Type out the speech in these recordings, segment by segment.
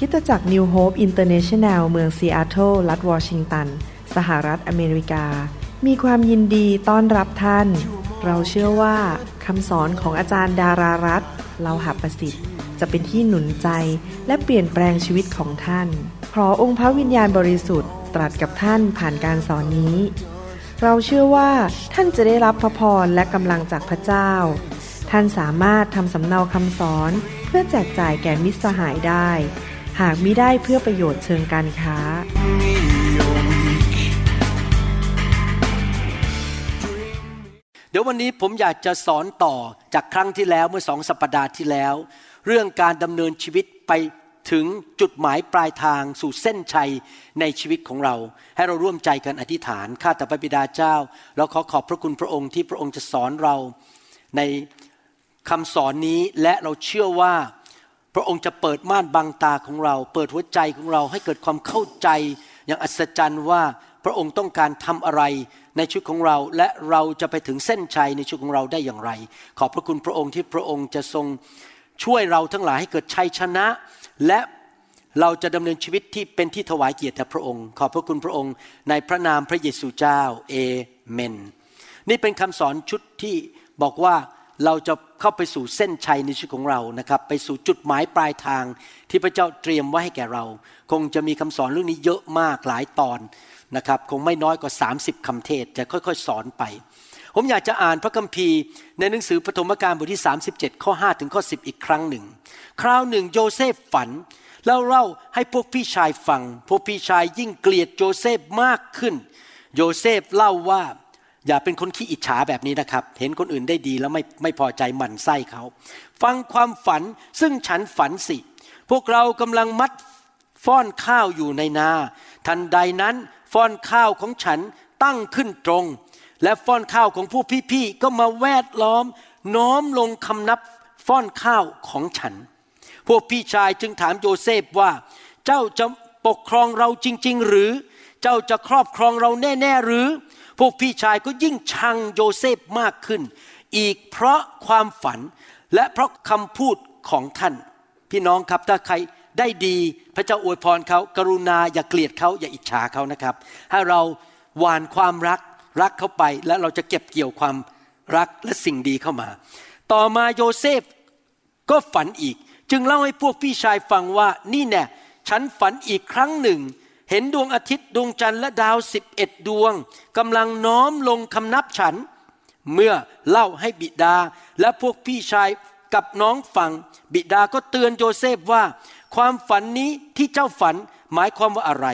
คริสตจักร New Hope International เมืองซีแอตเทิลรัฐวอชิงตัน สหรัฐอเมริกา มีความยินดีต้อนรับท่าน เราเชื่อว่าคำสอนของอาจารย์ดารารัตน์ เลาหประสิทธิ์ จะเป็นที่หนุนใจและเปลี่ยนแปลงชีวิตของท่านขอองค์พระวิญญาณบริสุทธิ์ตรัสกับท่านผ่านการสอนนี้ เราเชื่อว่าท่านจะได้รับพระพรและกำลังจากพระเจ้า ท่านสามารถทำสำเนาคำสอนเพื่อแจกจ่ายแก่มิตรสหายได้ หากมิได้เพื่อประโยชน์เชิงการค้า เดี๋ยววันนี้ผมอยากจะสอนต่อจากครั้งที่แล้วเมื่อสองสัปดาห์ที่แล้ว เรื่องการดำเนินชีวิตไปถึงจุดหมายปลายทางสู่เส้นชัยในชีวิตของเรา ให้เราร่วมใจกันอธิษฐานข้าแต่พระบิดาเจ้าเราขอขอบพระคุณพระองค์ที่พระองค์จะสอนเราในคำสอนนี้และเราเชื่อว่า ระองค์จะเปิดม่านบังตาของเรา เปิดหัวใจของเราให้เกิดความเข้าใจอย่างอัศจรรย์ว่าพระองค์ต้องการทำอะไรในชีวิตของเรา และเราจะไปถึงเส้นชัยในชีวิตของเราได้อย่างไร ขอบพระคุณพระองค์ที่พระองค์จะทรงช่วยเราทั้งหลายให้เกิดชัยชนะ และเราจะดำเนินชีวิตที่เป็นที่ถวายเกียรติแด่พระองค์ ขอบพระคุณพระองค์ในพระนามพระเยซูเจ้าเอเมน นี่เป็นคำสอนชุดที่บอกว่า เราจะเข้าไปสู่เส้นชัยในชีวิตของเรานะครับ ไปสู่จุดหมายปลายทางที่พระเจ้าเตรียมไว้ให้แก่เรา คงจะมีคำสอนเรื่องนี้เยอะมากหลายตอนนะครับ คงไม่น้อยกว่า 30คำเทศจะค่อยๆ สอนไป ผมอยากจะอ่านพระคัมภีร์ ในหนังสือปฐมกาลบทที่ 37 ข้อ 5 ถึงข้อ 10 อีกครั้งหนึ่ง คราวหนึ่งโยเซฟฝัน แล้วเล่าให้พวกพี่ชายฟัง พวกพี่ชายยิ่งเกลียดโยเซฟมากขึ้น โยเซฟเล่าว่า อย่าเป็นคนขี้อิจฉาแบบนี้นะครับ เห็นคนอื่นได้ดีแล้วไม่ไม่พอใจหมั่นไส้เขา ฟังความฝันซึ่งฉันฝันสิ พวกเรากำลังมัดฟ้อนข้าวอยู่ในนา ทันใดนั้นฟ้อนข้าวของฉันตั้งขึ้นตรง และฟ้อนข้าวของผู้พี่ๆก็มาแวดล้อม น้อมลงคำนับฟ่อนข้าวของฉัน พวกพี่ชายจึงถามโยเซฟว่า เจ้าจะปกครองเราจริง ๆ หรือ เจ้าจะครอบครองเราแน่ ๆ หรือ พวกพี่ชายก็ยิ่งชังโยเซฟมากขึ้น อีกเพราะความฝันและเพราะคำพูดของท่าน พี่น้องครับถ้าใครได้ดีพระเจ้าอวยพรเขากรุณาอย่าเกลียดเขาอย่าอิจฉาเขานะครับ ให้เราหว่านความรักรักเขาไป และเราจะเก็บเกี่ยวความรักและสิ่งดีเข้ามา ต่อมาโยเซฟก็ฝันอีก จึงเล่าให้พวกพี่ชายฟังว่านี่แน่ฉันฝันอีกครั้งหนึ่ง เห็นดวงอาทิตย์ดวงจันทร์และดาวสิบเอ็ดดวงกำลังน้อมลงคำนับฉัน เมื่อเล่าให้บิดา และพวกพี่ชายกับน้องฟัง บิดาก็เตือนโยเซฟว่า ความฝันนี้ที่เจ้าฝันหมายความว่าอะไร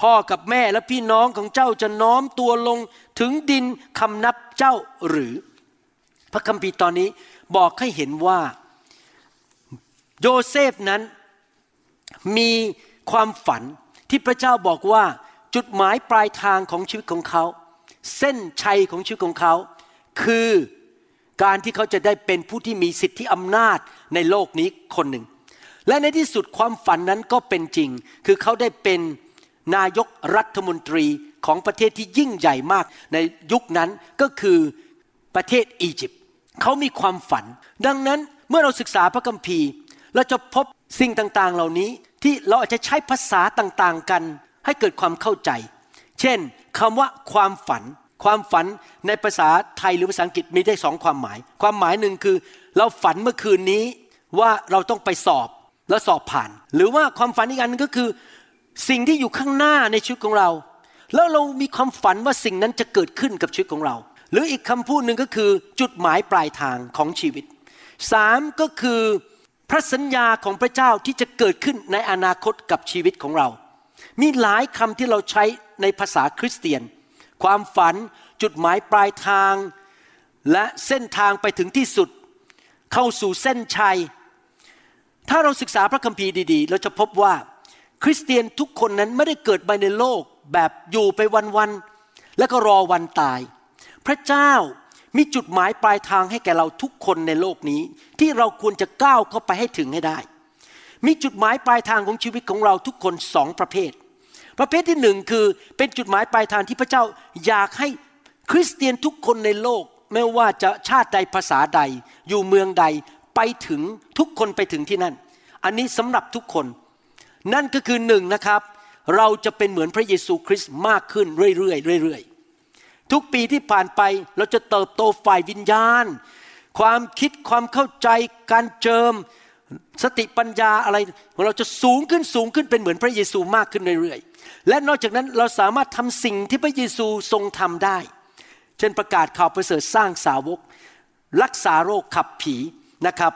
พ่อกับแม่และพี่น้องของเจ้าจะน้อมตัวลงถึงดินคำนับเจ้าหรือ พระคัมภีร์ตอนนี้บอกให้เห็นว่า โยเซฟนั้นมีความฝัน ที่พระเจ้าบอกว่าจุดหมายปลายทางของชีวิตของเขา เส้นชัยของชีวิตของเขา คือการที่เขาจะได้เป็นผู้ที่มีสิทธิอำนาจในโลกนี้คนหนึ่ง และในที่สุดความฝันนั้นก็เป็นจริง คือเขาได้เป็นนายกรัฐมนตรีของประเทศที่ยิ่งใหญ่มาก ในยุคนั้นก็คือประเทศอียิปต์เขามีความฝัน ดังนั้นเมื่อเราศึกษาพระคัมภีร์ เราจะพบสิ่งต่างๆเหล่านี้ ที่เราอาจจะใช้ภาษาต่างๆกัน ให้เกิดความเข้าใจ เช่นคำว่าความฝัน ความฝันในภาษาไทยหรือภาษาอังกฤษมีได้สองความหมาย ความหมายหนึ่งคือ เราฝันเมื่อคืนนี้ว่าเราต้องไปสอบแล้วสอบผ่าน หรือว่าความฝันอีกอันนึงก็คือ สิ่งที่อยู่ข้างหน้าในชีวิตของเรา แล้วเรามีความฝันว่าสิ่งนั้นจะเกิดขึ้นกับชีวิตของเรา หรืออีกคำพูดหนึ่งก็คือจุดหมายปลายทางของชีวิตสามก็คือ พระสัญญาของพระเจ้าที่จะเกิดขึ้นในอนาคตกับชีวิตของเรา มีหลายคำที่เราใช้ในภาษาคริสเตียน ความฝันจุดหมายปลายทาง และเส้นทางไปถึงที่สุด เข้าสู่เส้นชัย ถ้าเราศึกษาพระคัมภีร์ดี ๆ เราจะพบว่า คริสเตียนทุกคนนั้นไม่ได้เกิดมาในโลกแบบอยู่ไปวันๆแล้วก็รอวันตาย พระเจ้า มีจุดหมายปลายทางให้แก่เราทุกคนในโลกนี้ ที่เราควรจะก้าวเข้าไปให้ถึงให้ได้ มีจุดหมายปลายทางของชีวิตของเราทุกคนสองประเภท ประเภทที่หนึ่งคือเป็นจุดหมายปลายทางที่พระเจ้าอยากให้คริสเตียนทุกคนในโลก ไม่ว่าจะชาติใดภาษาใด อยู่เมืองใดไปถึงทุกคนไปถึงที่นั่น อันนี้สำหรับทุกคน นั่นก็คือหนึ่งนะครับ เราจะเป็นเหมือนพระเยซูคริสต์มากขึ้นเรื่อยๆเรื่อยๆ ทุกปีที่ผ่านไปเราจะเติบโตฝ่ายวิญญาณ ความคิดความเข้าใจการเจิมสติปัญญาอะไรของเราจะสูงขึ้นสูงขึ้นเป็นเหมือนพระเยซูมากขึ้นเรื่อยๆ และนอกจากนั้นเราสามารถทำสิ่งที่พระเยซูทรงทำได้ เช่นประกาศข่าวประเสริฐสร้างสาวก รักษาโรคขับผีนะครับ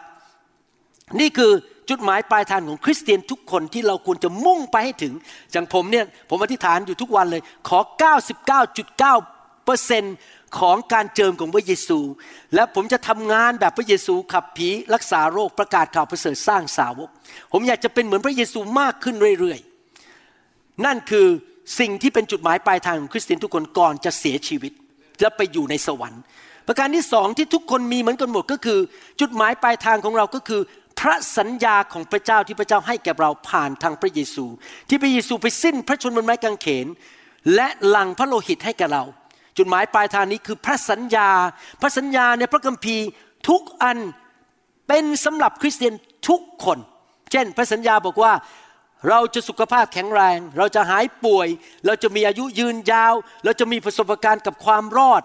นี่คือจุดหมายปลายทางของคริสเตียนทุกคนที่เราควรจะมุ่งไปให้ถึงอย่างผมเนี่ยผมอธิษฐานอยู่ทุกวันเลย ขอ 99.9 เปอร์เซ็นต์ของการเจิมของพระเยซู และผมจะทำงานแบบพระเยซูขับผีรักษาโรคประกาศข่าวประเสริฐสร้างสาวก ผมอยากจะเป็นเหมือนพระเยซูมากขึ้นเรื่อยๆ นั่นคือสิ่งที่เป็นจุดหมายปลายทางของคริสเตียนทุกคนก่อนจะเสียชีวิต และไปอยู่ในสวรรค์ ประการที่สองที่ทุกคนมีเหมือนกันหมดก็คือ จุดหมายปลายทางของเราก็คือ พระสัญญาของพระเจ้าที่พระเจ้าให้แก่เราผ่านทางพระเยซู ที่พระเยซูไปสิ้นพระชนม์บนไม้กางเขน และหลั่งพระโลหิตให้แก่เรา จุดหมายปลายทางนี้คือพระสัญญา พระสัญญาในพระคัมภีร์ทุกอันเป็นสำหรับคริสเตียนทุกคน เช่น พระสัญญาบอกว่าเราจะสุขภาพแข็งแรง เราจะหายป่วย เราจะมีอายุยืนยาว เราจะมีประสบการณ์กับความรอด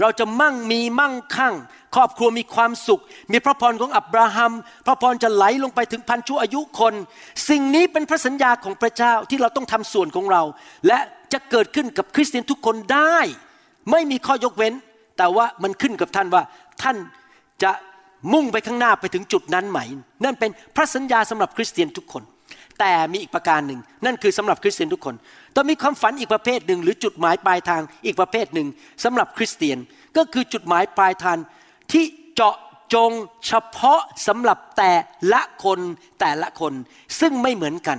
เราจะมั่งมีมั่งคั่ง ครอบครัวมีความสุข มีพระพรของอับราฮัม พระพรจะไหลลงไปถึงพันชั่วอายุคน สิ่งนี้เป็นพระสัญญาของพระเจ้าที่เราต้องทำส่วนของเรา และจะเกิดขึ้นกับคริสเตียนทุกคนได้ ไม่มีข้อยกเว้น แต่ว่ามันขึ้นกับท่านว่าท่านจะมุ่งไปข้างหน้าไปถึงจุดนั้นไหม นั่นเป็นพระสัญญาสำหรับคริสเตียนทุกคน แต่มีอีกประการหนึ่ง นั่นคือสำหรับคริสเตียนทุกคนต้องมีความฝันอีกประเภทหนึ่ง หรือจุดหมายปลายทางอีกประเภทหนึ่งสำหรับคริสเตียนก็คือจุดหมายปลายทางที่เจาะจงเฉพาะสำหรับแต่ละคนแต่ละคนซึ่งไม่เหมือนกัน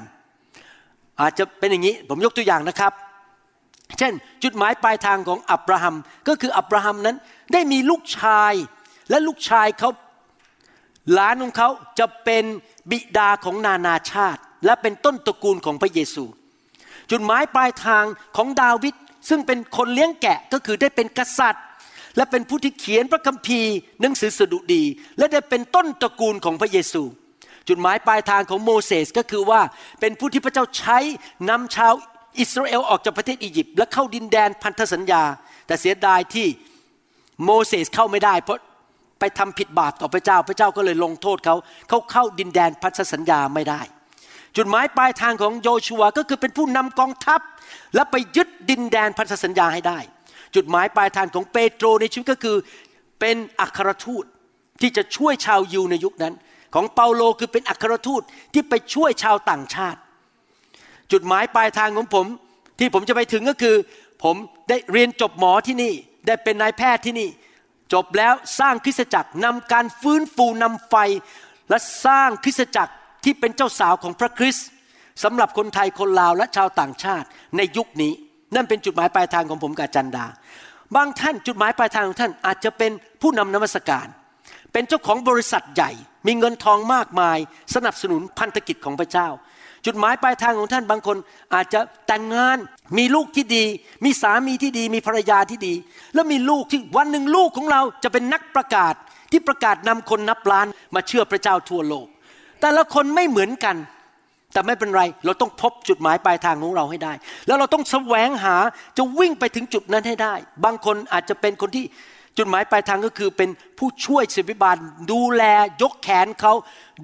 อาจจะเป็นอย่างนี้ผมยกตัวอย่างนะครับ เช่น จุดหมายปลายทางของอับราฮัมก็คืออับราฮัมนั้นได้มีลูกชายและลูกชายเขาหลานของเขาจะเป็นบิดาของนานาชาติ และเป็นต้นตระกูลของพระเยซู จุดหมายปลายทางของดาวิดซึ่งเป็นคนเลี้ยงแกะก็คือได้เป็นกษัตริย์ และเป็นผู้ที่เขียนพระคัมภีร์หนังสือสดุดี และได้เป็นต้นตระกูลของพระเยซู จุดหมายปลายทางของโมเสสก็คือว่าเป็นผู้ที่พระเจ้าใช้นำชาว อิสราเอลออกจากประเทศอียิปต์และเข้าดินแดนพันธสัญญา แต่เสียดายที่โมเสสเข้าไม่ได้ เพราะไปทำผิดบาปต่อพระเจ้า พระเจ้าก็เลยลงโทษเขาเขาเข้าดินแดนพันธสัญญาไม่ได้ จุดหมายปลายทางของโยชัวก็คือเป็นผู้นำกองทัพ และไปยึดดินแดนพันธสัญญาให้ได้ จุดหมายปลายทางของเปโตรในชีวิตก็คือเป็นอัครทูตที่จะช่วยชาวยิวในยุคนั้น ของเปาโลคือเป็นอัครทูตที่ไปช่วยชาวต่างชาติ จุดหมายปลายทางของผม ที่ผมจะไปถึงก็คือ ผมได้เรียนจบหมอที่นี่ ได้เป็นนายแพทย์ที่นี่ จบแล้วสร้างคริสตจักรนำการฟื้นฟูนำไฟ และสร้างคริสตจักรที่เป็นเจ้าสาวของพระคริสต์สำหรับคนไทยคนลาวและชาวต่างชาติในยุคนี้ นั่นเป็นจุดหมายปลายทางของผมกับจันดา บางท่านจุดหมายปลายทางของท่านอาจจะเป็นผู้นำนมัสการ เป็นเจ้าของบริษัทใหญ่ มีเงินทองมากมาย สนับสนุนพันธกิจของพระเจ้า จุดหมายปลายทางของท่านบางคน อาจจะแต่งงานมีลูกที่ดี มีสามีที่ดี มีภรรยาที่ดี แล้วมีลูกที่วันหนึ่งลูกของเราจะเป็นนักประกาศที่ประกาศนำคนนับล้านมาเชื่อพระเจ้าทั่วโลก แต่ละคนไม่เหมือนกัน แต่ไม่เป็นไร เราต้องพบจุดหมายปลายทางของเราให้ได้ แล้วเราต้องแสวงหาจะวิ่งไปถึงจุดนั้นให้ได้ บางคนอาจจะเป็นคนที่จุดหมายปลายทางก็คือเป็นผู้ช่วยศิบิบาลดูแลยกแขนเขา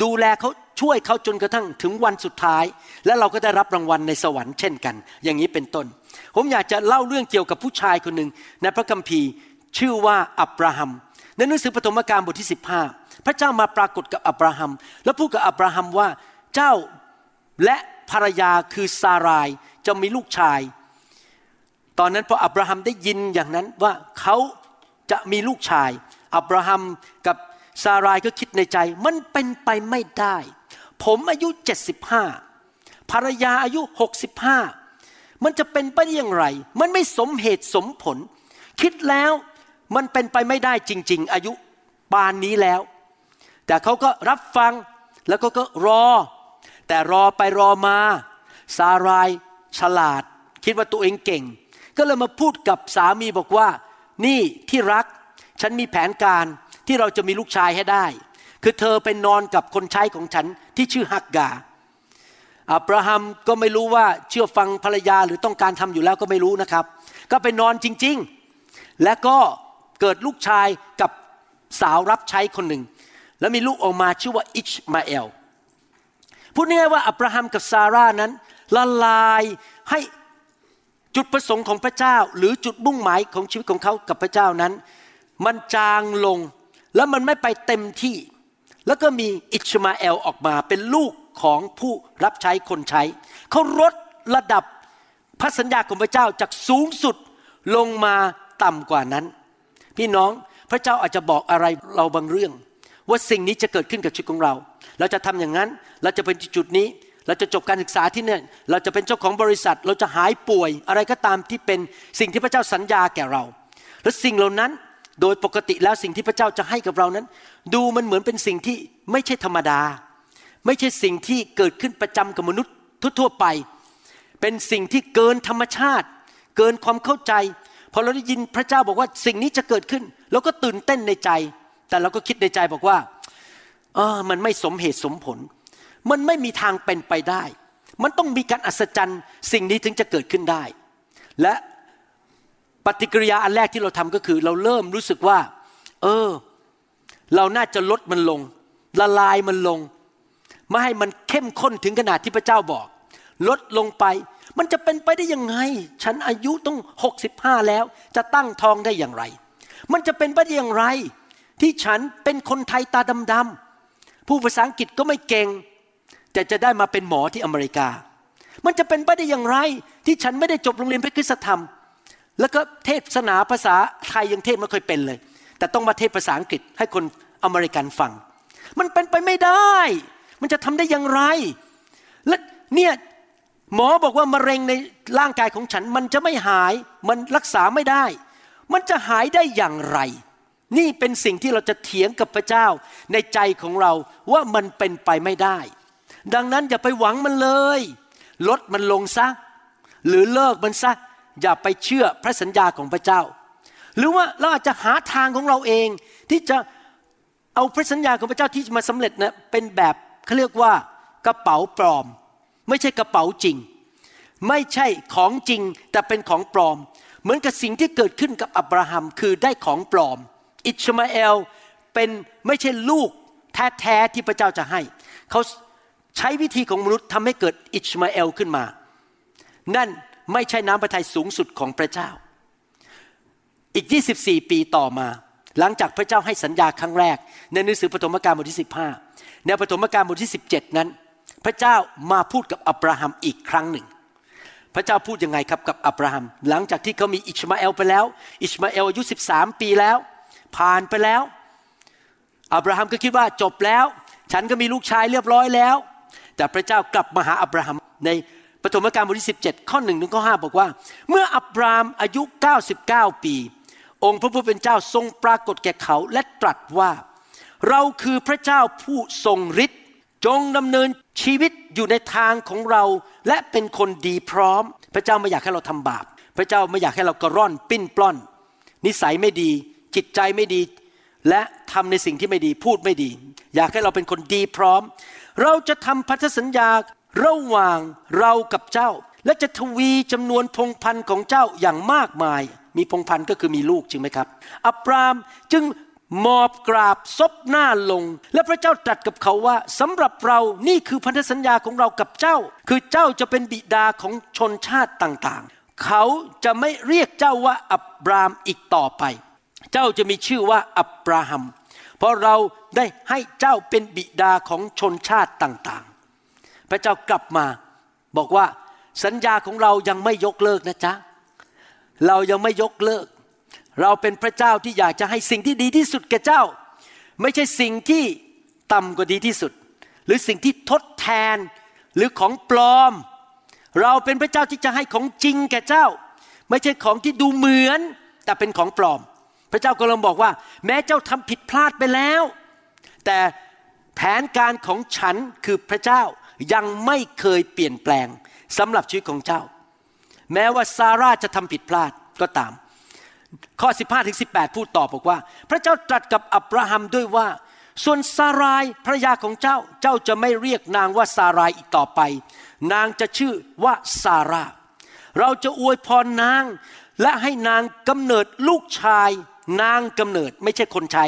ดูแลเขา ช่วยเขาจนกระทั่งถึงวันสุดท้าย และเราก็ได้รับรางวัลในสวรรค์เช่นกัน อย่างนี้เป็นต้น ผมอยากจะเล่าเรื่องเกี่ยวกับผู้ชายคนหนึ่งในพระคัมภีร์ชื่อว่าอับราฮัมในหนังสือปฐมกาลบทที่ 15 พระเจ้ามาปรากฏกับอับราฮัม แล้วพูดกับอับราฮัมว่าเจ้าและภรรยาคือซารายจะมีลูกชาย ตอนนั้นพออับราฮัมได้ยินอย่างนั้นว่าเขาจะมีลูกชาย อับราฮัมกับซารายก็คิดในใจ มันเป็นไปไม่ได้ ผมอายุเจ็ดสิบห้าภรรยาอายุหกสิบห้ามันจะเป็นไปได้อย่างไร มันไม่สมเหตุสมผล คิดแล้วมันเป็นไปไม่ได้จริง ๆ อายุปานนี้แล้ว แต่เขาก็รับฟังแล้วก็ก็รอ แต่รอไปรอมา ซารายฉลาด คิดว่าตัวเองเก่ง ก็เลยมาพูดกับสามีบอกว่า นี่ที่รัก ฉันมีแผนการที่เราจะมีลูกชายให้ได้ คือเธอไปนอนกับคนใช้ของฉันที่ชื่อฮักกาอับราฮัมก็ไม่รู้ว่าเชื่อฟังภรรยาหรือต้องการทำอยู่แล้วก็ไม่รู้นะครับ ก็ไปนอนจริง ๆ และก็เกิดลูกชายกับสาวรับใช้คนหนึ่ง แล้วมีลูกออกมาชื่อว่าอิชมาเอลพูดง่ายว่าอับราฮัมกับซาร่านั้น ละลายให้จุดประสงค์ของพระเจ้า หรือจุดมุ่งหมายของชีวิตของเขากับพระเจ้านั้น มันจางลงแล้วมันไม่ไปเต็มที่ แล้วก็มีอิชมาเอลออกมาเป็นลูกของผู้รับใช้คนใช้ เขาลดระดับพระสัญญาของพระเจ้าจากสูงสุดลงมาต่ำกว่านั้น พี่น้องพระเจ้าอาจจะบอกอะไรเราบางเรื่อง ว่าสิ่งนี้จะเกิดขึ้นกับชีวิตของเรา เราจะทำอย่างนั้นเราจะเป็นจุดนี้ เราจะจบการศึกษาที่นี่เราจะเป็นเจ้าของบริษัท เราจะหายป่วยอะไรก็ตามที่เป็นสิ่งที่พระเจ้าสัญญาแก่เรา และสิ่งเหล่านั้น โดยปกติแล้วสิ่งที่พระเจ้าจะให้กับเรานั้น ดูมันเหมือนเป็นสิ่งที่ไม่ใช่ธรรมดา ไม่ใช่สิ่งที่เกิดขึ้นประจำกับมนุษย์ทั่วๆไป เป็นสิ่งที่เกินธรรมชาติ เกินความเข้าใจพอเราได้ยินพระเจ้าบอกว่าสิ่งนี้จะเกิดขึ้นเราก็ตื่นเต้นในใจ แต่เราก็คิดในใจบอกว่าเออมันไม่สมเหตุสมผล มันไม่มีทางเป็นไปได้ มันต้องมีการอัศจรรย์ สิ่งนี้ถึงจะเกิดขึ้นได้ และ ปฏิกิริยาอันแรกที่เราทำก็คือ เราเริ่มรู้สึกว่า เออ เราน่าจะลดมันลง ละลายมันลง ไม่ให้มันเข้มข้นถึงขนาดที่พระเจ้าบอก ลดลงไป มันจะเป็นไปได้ยังไง ฉันอายุต้องหกสิบห้าแล้ว จะตั้งท้องได้อย่างไร มันจะเป็นไปได้อย่างไร ที่ฉันเป็นคนไทยตาดำๆผู้ภาษาอังกฤษก็ไม่เก่ง แต่จะได้มาเป็นหมอที่อเมริกา มันจะเป็นไปได้อย่างไร ที่ฉันไม่ได้จบโรงเรียนพระคุณธรรม แล้วก็เทศนาภาษาไทยยังเทศไม่เคยเป็นเลย แต่ต้องมาเทศภาษาอังกฤษให้คนอเมริกันฟัง มันเป็นไปไม่ได้ มันจะทำได้อย่างไร และเนี่ยหมอบอกว่ามะเร็งในร่างกายของฉัน มันจะไม่หาย มันรักษาไม่ได้ มันจะหายได้อย่างไร นี่เป็นสิ่งที่เราจะเถียงกับพระเจ้าในใจของเราว่ามันเป็นไปไม่ได้ ดังนั้นอย่าไปหวังมันเลย ลดมันลงซะ หรือเลิกมันซะ อย่าไปเชื่อพระสัญญาของพระเจ้า หรือว่าเราอาจจะหาทางของเราเองที่จะเอาพระสัญญาของพระเจ้าที่มาสำเร็จนะเป็นแบบเขาเรียกว่ากระเป๋าปลอม ไม่ใช่กระเป๋าจริง ไม่ใช่ของจริงแต่เป็นของปลอม เหมือนกับสิ่งที่เกิดขึ้นกับอับราฮัมคือได้ของปลอม อิชมาเอลเป็นไม่ใช่ลูกแท้ๆที่พระเจ้าจะให้ เขาใช้วิธีของมนุษย์ทำให้เกิดอิชมาเอลขึ้นมา นั่น ไม่ใช่น้ำพระทัยสูงสุดของพระเจ้า อีก 24 ปีต่อมา หลังจากพระเจ้าให้สัญญาครั้งแรก ในหนังสือปฐมกาลบทที่ 15 ในปฐมกาลบทที่ 17 นั้น พระเจ้ามาพูดกับอับราฮัมอีกครั้งหนึ่ง พระเจ้าพูดยังไงครับกับอับราฮัม หลังจากที่เขามีอิชมาเอลไปแล้ว อิชมาเอลอายุ 13 ปีแล้ว ผ่านไปแล้วอับราฮัมก็คิดว่าจบแล้ว ฉันก็มีลูกชายเรียบร้อยแล้ว แต่พระเจ้ากลับมาหาอับราฮัมใน ปฐมกาลบทที่ 17 ข้อหนึ่งถึงข้อห้าบอกว่า เมื่ออับรามอายุ 99 ปี องค์พระผู้เป็นเจ้าทรงปรากฏแก่เขาและตรัสว่า เราคือพระเจ้าผู้ทรงฤทธิ์จงดำเนินชีวิตอยู่ในทางของเรา และเป็นคนดีพร้อม พระเจ้าไม่อยากให้เราทำบาป พระเจ้าไม่อยากให้เรากระร่อนปิ้นปล้อน นิสัยไม่ดี จิตใจไม่ดี และทำในสิ่งที่ไม่ดีพูดไม่ดี อยากให้เราเป็นคนดีพร้อม เราจะทำพันธสัญญา ระหว่างเรากับเจ้า และจะทวีจำนวนพงพันธ์ของเจ้าอย่างมากมาย มีพงพันธ์ก็คือมีลูกจริงไหมครับ อับรามจึงมอบกราบซบหน้าลง และพระเจ้าตรัสกับเขาว่าสำหรับเรานี่คือพันธสัญญาของเรากับเจ้า คือเจ้าจะเป็นบิดาของชนชาติต่างๆ เขาจะไม่เรียกเจ้าว่าอับรามอีกต่อไป เจ้าจะมีชื่อว่าอับราฮัม เพราะเราได้ให้เจ้าเป็นบิดาของชนชาติต่าง พระเจ้ากลับมา บอกว่าสัญญาของเรายังไม่ยกเลิกนะจ๊ะ เรายังไม่ยกเลิก เราเป็นพระเจ้าที่อยากจะให้สิ่งที่ดีที่สุดแก่เจ้า ไม่ใช่สิ่งที่ต่ำกว่าดีที่สุด หรือสิ่งที่ทดแทนหรือของปลอม เราเป็นพระเจ้าที่จะให้ของจริงแก่เจ้า ไม่ใช่ของที่ดูเหมือน แต่เป็นของปลอม พระเจ้ากำลังบอกว่า แม้เจ้าทำผิดพลาดไปแล้ว แต่แผนการของฉันคือพระเจ้า ยังไม่เคยเปลี่ยนแปลงสำหรับชีวิตของเจ้า แม้ว่าซาร่าจะทำผิดพลาดก็ตาม ข้อ 15ถึง18 พูดต่อบอกว่า พระเจ้าตรัสกับอับราฮัมด้วยว่า ส่วนซารายภรรยาของเจ้าเจ้าจะไม่เรียกนางว่าซารายอีกต่อไป นางจะชื่อว่าซาร่าเราจะอวยพรนางและให้นางกำเนิดลูกชาย นางกำเนิดไม่ใช่คนใช้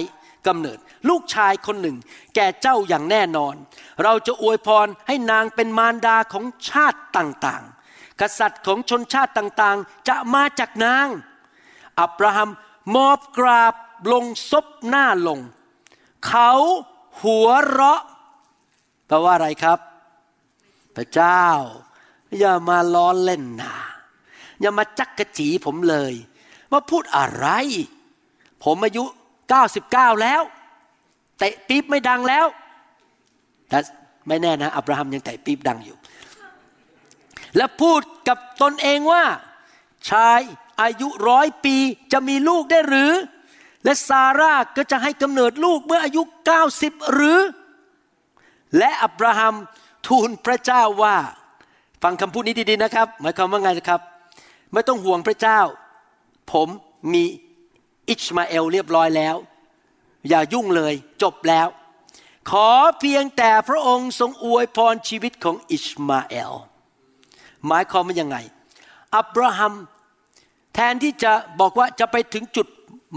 กำเนิด ลูกชายคนหนึ่ง แก่เจ้าอย่างแน่นอน เราจะอวยพรให้นางเป็นมารดาของชาติต่างๆ กษัตริย์ของชนชาติต่างๆ จะมาจากนาง อับราฮัมมอบกราบลงซบหน้าลง เขาหัวเราะแปลว่าอะไรครับ พระเจ้า อย่ามาล้อเล่นนาอย่ามาจักกะจีผมเลย มาพูดอะไร ผมอายุ 99 แล้ว เตะปี๊บไม่ดังแล้วแต่ไม่แน่นะอับราฮัมยังเตะปี๊บดังอยู่ และพูดกับตนเองว่า ชายอายุร้อยปีจะมีลูกได้หรือ และซาร่าก็จะให้กำเนิดลูกเมื่ออายุ 90 หรือ และอับราฮัมทูลพระเจ้าว่า ฟังคำพูดนี้ดีๆนะครับ หมายความว่าไงครับ ไม่ต้องห่วงพระเจ้า ผมมีอิชมาเอลเรียบร้อยแล้ว อย่ายุ่งเลยจบแล้ว ขอเพียงแต่พระองค์ทรงอวยพรชีวิตของอิชมาเอลหมายความว่ายังไง อับราฮัม แทนที่จะบอกว่าจะไปถึงจุด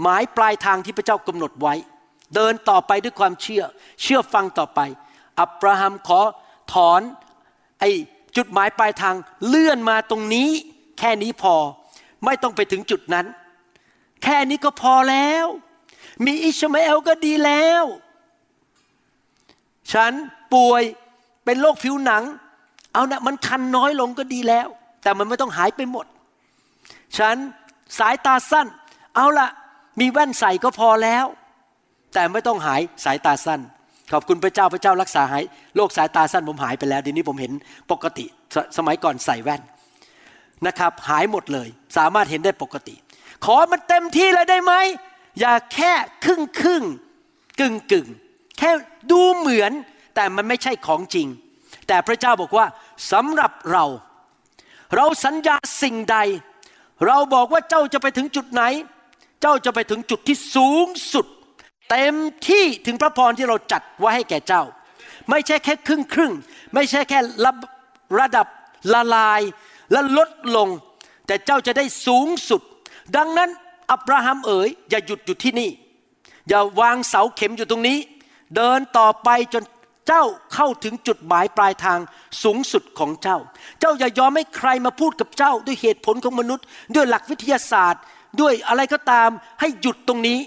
หมายปลายทางที่พระเจ้ากำหนดไว้ เดินต่อไปด้วยความเชื่อ เชื่อฟังต่อไป อับราฮัมขอถอนไอจุดหมายปลายทางเลื่อนมาตรงนี้ แค่นี้พอไม่ต้องไปถึงจุดนั้น แค่นี้ก็พอแล้ว มีอิชมาเอลก็ดีแล้ว ฉันป่วยเป็นโรคผิวหนัง เอานะมันคันน้อยลงก็ดีแล้ว แต่มันไม่ต้องหายไปหมด ฉันสายตาสั้น เอาละมีแว่นใส่ก็พอแล้ว แต่ไม่ต้องหายสายตาสั้น ขอบคุณพระเจ้าพระเจ้ารักษาหายโรคสายตาสั้นผมหายไปแล้วเดี๋ยวนี้ผมเห็นปกติสสมัยก่อนใส่แว่นนะครับ หายหมดเลย สามารถเห็นได้ปกติ ขอมันเต็มที่เลยได้ไหม อย่าแค่ครึ่งครึ่งกึ่งกึ่งแค่ดูเหมือนแต่มันไม่ใช่ของจริง แต่พระเจ้าบอกว่าสำหรับเรา เราสัญญาสิ่งใด เราบอกว่าเจ้าจะไปถึงจุดไหน เจ้าจะไปถึงจุดที่สูงสุด เต็มที่ถึงพระพรที่เราจัดไว้ให้แก่เจ้า ไม่ใช่แค่ครึ่งครึ่งไม่ใช่แค่ระดับละลายและลดลง แต่เจ้าจะได้สูงสุด ดังนั้น อับราฮัมเอ๋ยอย่าหยุดอยู่ที่นี่ อย่าวางเสาเข็มอยู่ตรงนี้ เดินต่อไปจนเจ้าเข้าถึงจุดหมายปลายทางสูงสุดของเจ้า เจ้าอย่ายอมให้ใครมาพูดกับเจ้าด้วยเหตุผลของมนุษย์ ด้วยหลักวิทยาศาสตร์ ด้วยอะไรก็ตามให้หยุดตรงนี้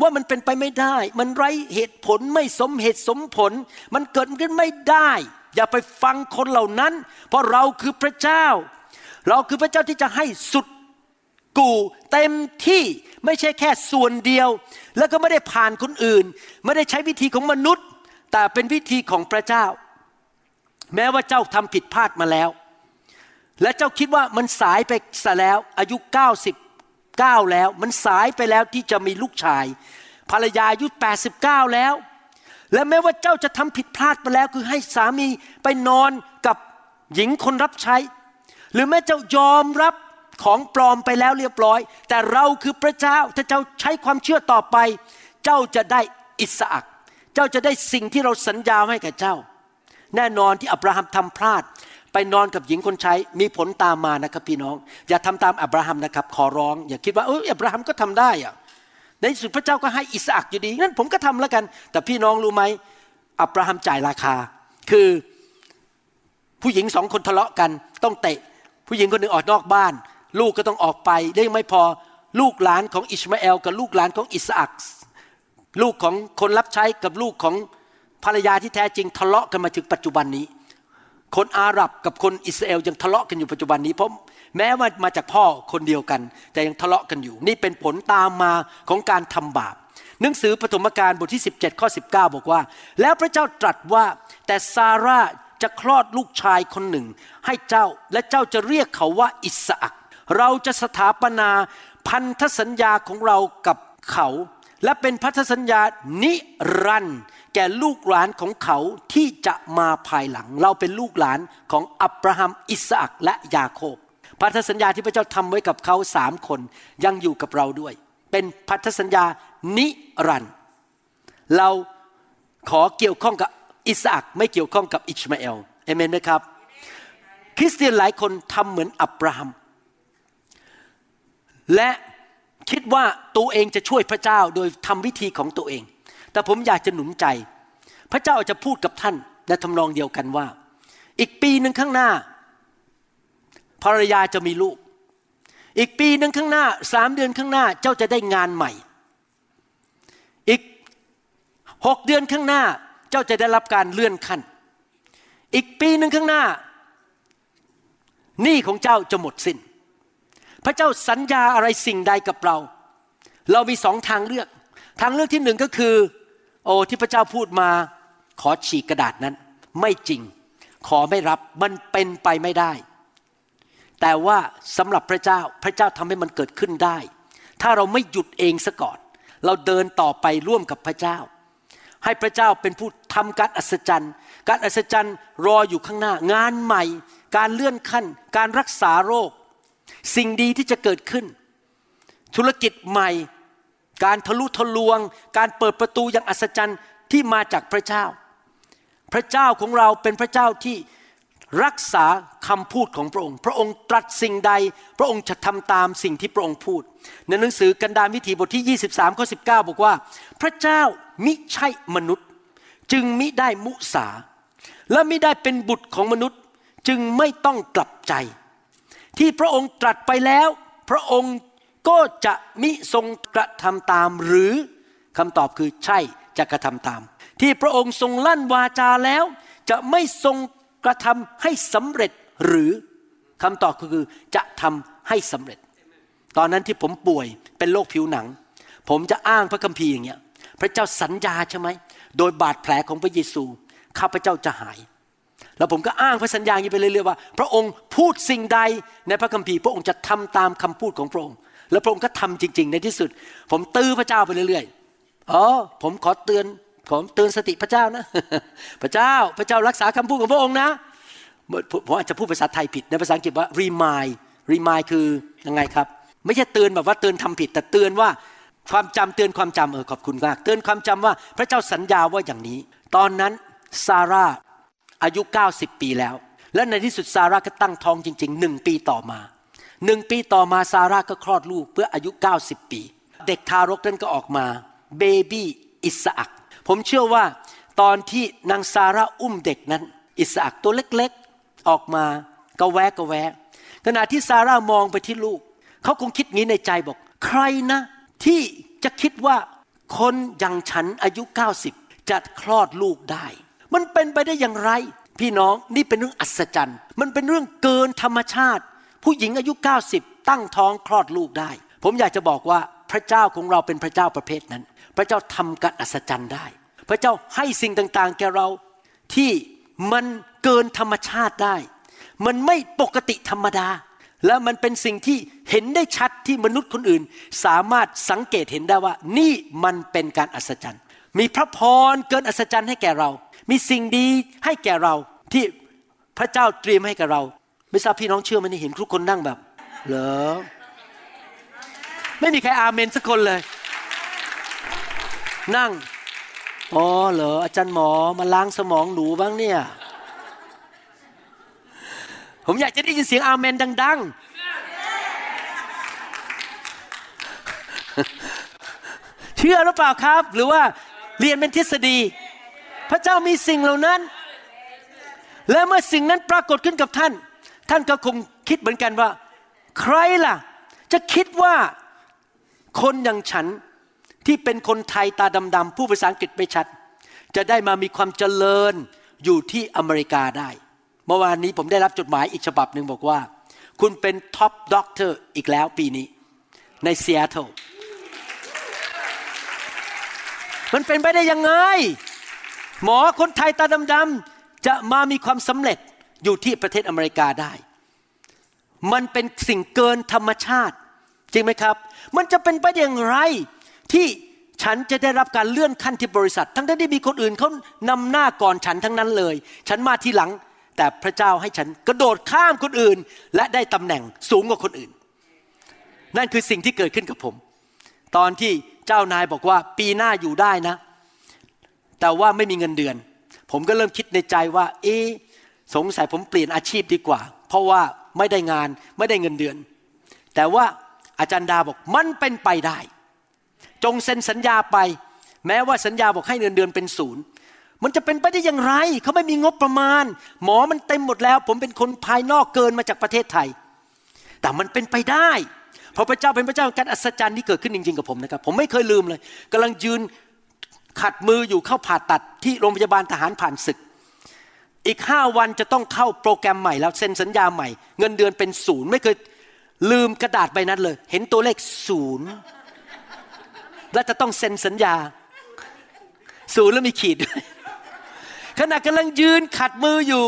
ว่ามันเป็นไปไม่ได้ มันไร้เหตุผลไม่สมเหตุสมผล มันเกิดขึ้นไม่ได้ อย่าไปฟังคนเหล่านั้น เพราะเราคือพระเจ้า เราคือพระเจ้าที่จะให้สุด กูเต็มที่ไม่ใช่แค่ส่วนเดียว แล้วก็ไม่ได้ผ่านคนอื่น ไม่ได้ใช้วิธีของมนุษย์ แต่เป็นวิธีของพระเจ้า แม้ว่าเจ้าทำผิดพลาดมาแล้ว และเจ้าคิดว่ามันสายไปซะแล้ว อายุ 99 แล้ว มันสายไปแล้วที่จะมีลูกชาย ภรรยาอายุ 89 แล้ว และแม้ว่าเจ้าจะทำผิดพลาดไปแล้ว คือให้สามีไปนอนกับหญิงคนรับใช้ หรือแม้เจ้ายอมรับ ของปลอมไปแล้วเรียบร้อย แต่เราคือพระเจ้าถ้าเจ้าใช้ความเชื่อต่อไป เจ้าจะได้อิสระเจ้าจะได้สิ่งที่เราสัญญาให้กับเจ้า แน่นอนที่อับราฮัมทำพลาด ไปนอนกับหญิงคนใช้มีผลตามมานะครับพี่น้อง อย่าทำตามอับราฮัมนะครับ ขอร้อง อย่าคิดว่าเอออับราฮัมก็ทำได้อะในสุดพระเจ้าก็ให้อิสระอยู่ดีงั้นผมก็ทำแล้วกัน แต่พี่น้องรู้ไหมอับราฮัมจ่ายราคา คือผู้หญิงสองคนทะเลาะกัน ต้องเตะ ผู้หญิงคนหนึ่งออกนอกบ้าน ลูกก็ต้องออกไปได้ไม่พอลูกหลานของอิสมาเอลกับลูกหลานของอิสอักลูกของคนรับใช้กับลูกของภรรยาที่แท้จริงทะเลาะกันมาถึงปัจจุบันนี้ คนอาหรับกับคนอิสราเอลยังทะเลาะกันอยู่ปัจจุบันนี้เพราะแม้ว่ามาจากพ่อคนเดียวกัน แต่ยังทะเลาะกันอยู่ นี่เป็นผลตามมาของการทำบาป หนังสือปฐมกาลบทที่ 17ข้อ19 บอกว่า แล้วพระเจ้าตรัสว่าแต่ซาร่าจะคลอดลูกชายคนหนึ่ง ให้เจ้าและเจ้าจะเรียกเขาว่าอิสอัก เราจะสถาปนาพันธสัญญาของเรากับเขา และเป็นพันธสัญญานิรันแก่ลูกหลานของเขาที่จะมาภายหลัง เราเป็นลูกหลานของอับราฮัมอิสอักและยาโคบพันธสัญญาที่พระเจ้าทำไว้กับเขาสามคนยังอยู่กับเราด้วย เป็นพันธสัญญานิรันเราขอเกี่ยวข้องกับอิสอักไม่เกี่ยวข้องกับอิชมาเอลเอเมนไหมครับ คริสเตียนหลายคนทำเหมือนอับราฮัม และคิดว่าตัวเองจะช่วยพระเจ้าโดยทำวิธีของตัวเอง แต่ผมอยากจะหนุนใจ พระเจ้าจะพูดกับท่านในทำนองเดียวกันว่า อีกปีหนึ่งข้างหน้า ภรรยาจะมีลูก อีกปีหนึ่งข้างหน้าสามเดือนข้างหน้าเจ้าจะได้งานใหม่ อีกหกเดือนข้างหน้าเจ้าจะได้รับการเลื่อนขั้น อีกปีหนึ่งข้างหน้าหนี้ของเจ้าจะหมดสิน้น พระเจ้าสัญญาอะไรสิ่งใดกับเรา เรามีสองทางเลือก ทางเลือกที่หนึ่งก็คือ โอ้ที่พระเจ้าพูดมา ขอฉีกกระดาษนั้น ไม่จริง ขอไม่รับมันเป็นไปไม่ได้ แต่ว่าสำหรับพระเจ้าพระเจ้าทำให้มันเกิดขึ้นได้ ถ้าเราไม่หยุดเองซะก่อน เราเดินต่อไปร่วมกับพระเจ้า ให้พระเจ้าเป็นผู้ทำการอัศจรรย์ การอัศจรรย์รออยู่ข้างหน้า งานใหม่ การเลื่อนขั้น การรักษาโรค สิ่งดีที่จะเกิดขึ้น ธุรกิจใหม่ การทะลุทะลวง การเปิดประตูอย่างอัศจรรย์ที่มาจากพระเจ้า พระเจ้าของเราเป็นพระเจ้าที่รักษาคำพูดของพระองค์ พระองค์ตรัสสิ่งใด พระองค์จะทำตามสิ่งที่พระองค์พูด ในหนังสือกันดารวิถีบทที่ 23ข้อ19 บอกว่า พระเจ้ามิใช่มนุษย์ จึงมิได้มุสา และไมิได้เป็นบุตรของมนุษย์ จึงไม่ต้องกลับใจ ที่พระองค์ตรัสไปแล้ว พระองค์ก็จะมิทรงกระทำตามหรือคำตอบคือใช่จะกระทำตาม ที่พระองค์ทรงลั่นวาจาแล้ว จะไม่ทรงกระทำให้สำเร็จหรือคำตอบคือจะทำให้สำเร็จ ตอนนั้นที่ผมป่วยเป็นโรคผิวหนัง ผมจะอ้างพระคัมภีร์อย่างเงี้ยพระเจ้าสัญญาใช่ไหมโดยบาดแผลของพระเยซูข้าพระเจ้าจะหาย แล้วผมก็อ้างพระสัญญาอย่างนี้ไปเรื่อยๆว่า พระองค์พูดสิ่งใดในพระคัมภีร์พระองค์จะทำตามคำพูดของพระองค์ แล้วพระองค์ก็ทำจริง ๆ ในที่สุด ผมตื้อพระเจ้าไปเรื่อยๆอ๋อผมขอเตือนผมเตือนสติพระเจ้านะ พระเจ้าพระเจ้ารักษาคำพูดของพระองค์นะผมอาจจะพูดภาษาไทยผิดในภาษาอังกฤษว่า remind remind คือยังไงครับ ไม่ใช่เตือนแบบว่าเตือนทำผิด แต่เตือนว่าความจำเตือนความจำเออขอบคุณมาก เตือนความจำว่าพระเจ้าสัญญาว่าอย่างนี้ ตอนนั้นซาร่า อายุ 90 ปีแล้ว และในที่สุดซาร่าก็ตั้งท้องจริงๆหนึ่งปีต่อมาหนึ่งปีต่อมาซาร่าก็คลอดลูกเพื่ออายุ 90 ปี เด็กทารกนั้นก็ออกมาเบบี้อิสอักผมเชื่อว่าตอนที่นางซาร่าอุ้มเด็กนั้น อิสอักตัวเล็กๆ ออกมากระแวกกระแวกขณะที่ซาร่ามองไปที่ลูก เขาคงคิดงี้ในใจบอก ใครนะ ที่จะคิดว่าคนอย่างฉันอายุ 90 จะคลอดลูกได้ มันเป็นไปได้อย่างไร พี่น้องนี่เป็นเรื่องอัศจรรย์ มันเป็นเรื่องเกินธรรมชาติ ผู้หญิงอายุ 90 ตั้งท้องคลอดลูกได้ ผมอยากจะบอกว่าพระเจ้าของเราเป็นพระเจ้าประเภทนั้น พระเจ้าทำการอัศจรรย์ได้ พระเจ้าให้สิ่งต่างๆ แก่เราที่มันเกินธรรมชาติได้ มันไม่ปกติธรรมดา และมันเป็นสิ่งที่เห็นได้ชัดที่มนุษย์คนอื่น สามารถสังเกตเห็นได้ว่า นี่มันเป็นการอัศจรรย์ มีพระพรเกินอัศจรรย์ให้แก่เรา มีสิ่งดีให้แก่เราที่พระเจ้าเตรียมให้แก่เรา ไม่ทราบพี่น้องเชื่อไหมนี่เห็นทุกคนนั่งแบบ เหรอ ไม่มีใครอาเมนสักคนเลย นั่ง อ๋อเหรออาจารย์หมอมาล้างสมองหนูบ้างเนี่ย ผมอยากจะได้ยินเสียงอาเมนดัง ๆ เชื่อหรือเปล่าครับ หรือว่า เรียนเป็นทฤษฎี พระเจ้ามีสิ่งเหล่านั้น และเมื่อสิ่งนั้นปรากฏขึ้นกับท่าน ท่านก็คงคิดเหมือนกันว่า ใครล่ะ จะคิดว่าคนอย่างฉันที่เป็นคนไทยตาดำๆพูดภาษาอังกฤษไม่ชัด จะได้มามีความเจริญอยู่ที่อเมริกาได้ เมื่อวานนี้ผมได้รับจดหมายอีกฉบับหนึ่งบอกว่า คุณเป็น top doctor อีกแล้วปีนี้ ในเซีแอตเทิล มันเป็นไปได้ยังไง หมอคนไทยตาดำๆจะมามีความสำเร็จอยู่ที่ประเทศอเมริกาได้ มันเป็นสิ่งเกินธรรมชาติ จริงไหมครับ มันจะเป็นไปอย่างไรที่ฉันจะได้รับการเลื่อนขั้นที่บริษัท ทั้งที่มีคนอื่นเขานำหน้าก่อนฉันทั้งนั้นเลย ฉันมาทีหลัง แต่พระเจ้าให้ฉันกระโดดข้ามคนอื่น และได้ตำแหน่งสูงกว่าคนอื่น นั่นคือสิ่งที่เกิดขึ้นกับผม ตอนที่ เจ้านายบอกว่าปีหน้าอยู่ได้นะ แต่ว่าไม่มีเงินเดือน ผมก็เริ่มคิดในใจว่า เอ๊สงสัยผมเปลี่ยนอาชีพดีกว่า เพราะว่าไม่ได้งานไม่ได้เงินเดือน แต่ว่าอาจารย์ดาบอกมันเป็นไปได้ จงเซ็นสัญญาไป แม้ว่าสัญญาบอกให้เงินเดือนเป็นศูนย์มันจะเป็นไปได้อย่างไรเขาไม่มีงบประมาณ หมอมันเต็มหมดแล้ว ผมเป็นคนภายนอกเกินมาจากประเทศไทย แต่มันเป็นไปได้ เพราะพระเจ้าเป็นพระเจ้าการอัศจรรย์ที่เกิดขึ้นจริงๆกับผมนะครับ ผมไม่เคยลืมเลยกำลังยืนขัดมืออยู่เข้าผ่าตัดที่โรงพยาบาลทหารผ่านศึก อีกห้าวันจะต้องเข้าโปรแกรมใหม่แล้วเซ็นสัญญาใหม่ เงินเดือนเป็นศูนย์ไม่เคยลืมกระดาษใบนั้นเลย เห็นตัวเลขศูนย์และจะต้องเซ็นสัญญาศูนย์แล้วมีขีดด้วยขณะกำลังยืนขัดมืออยู่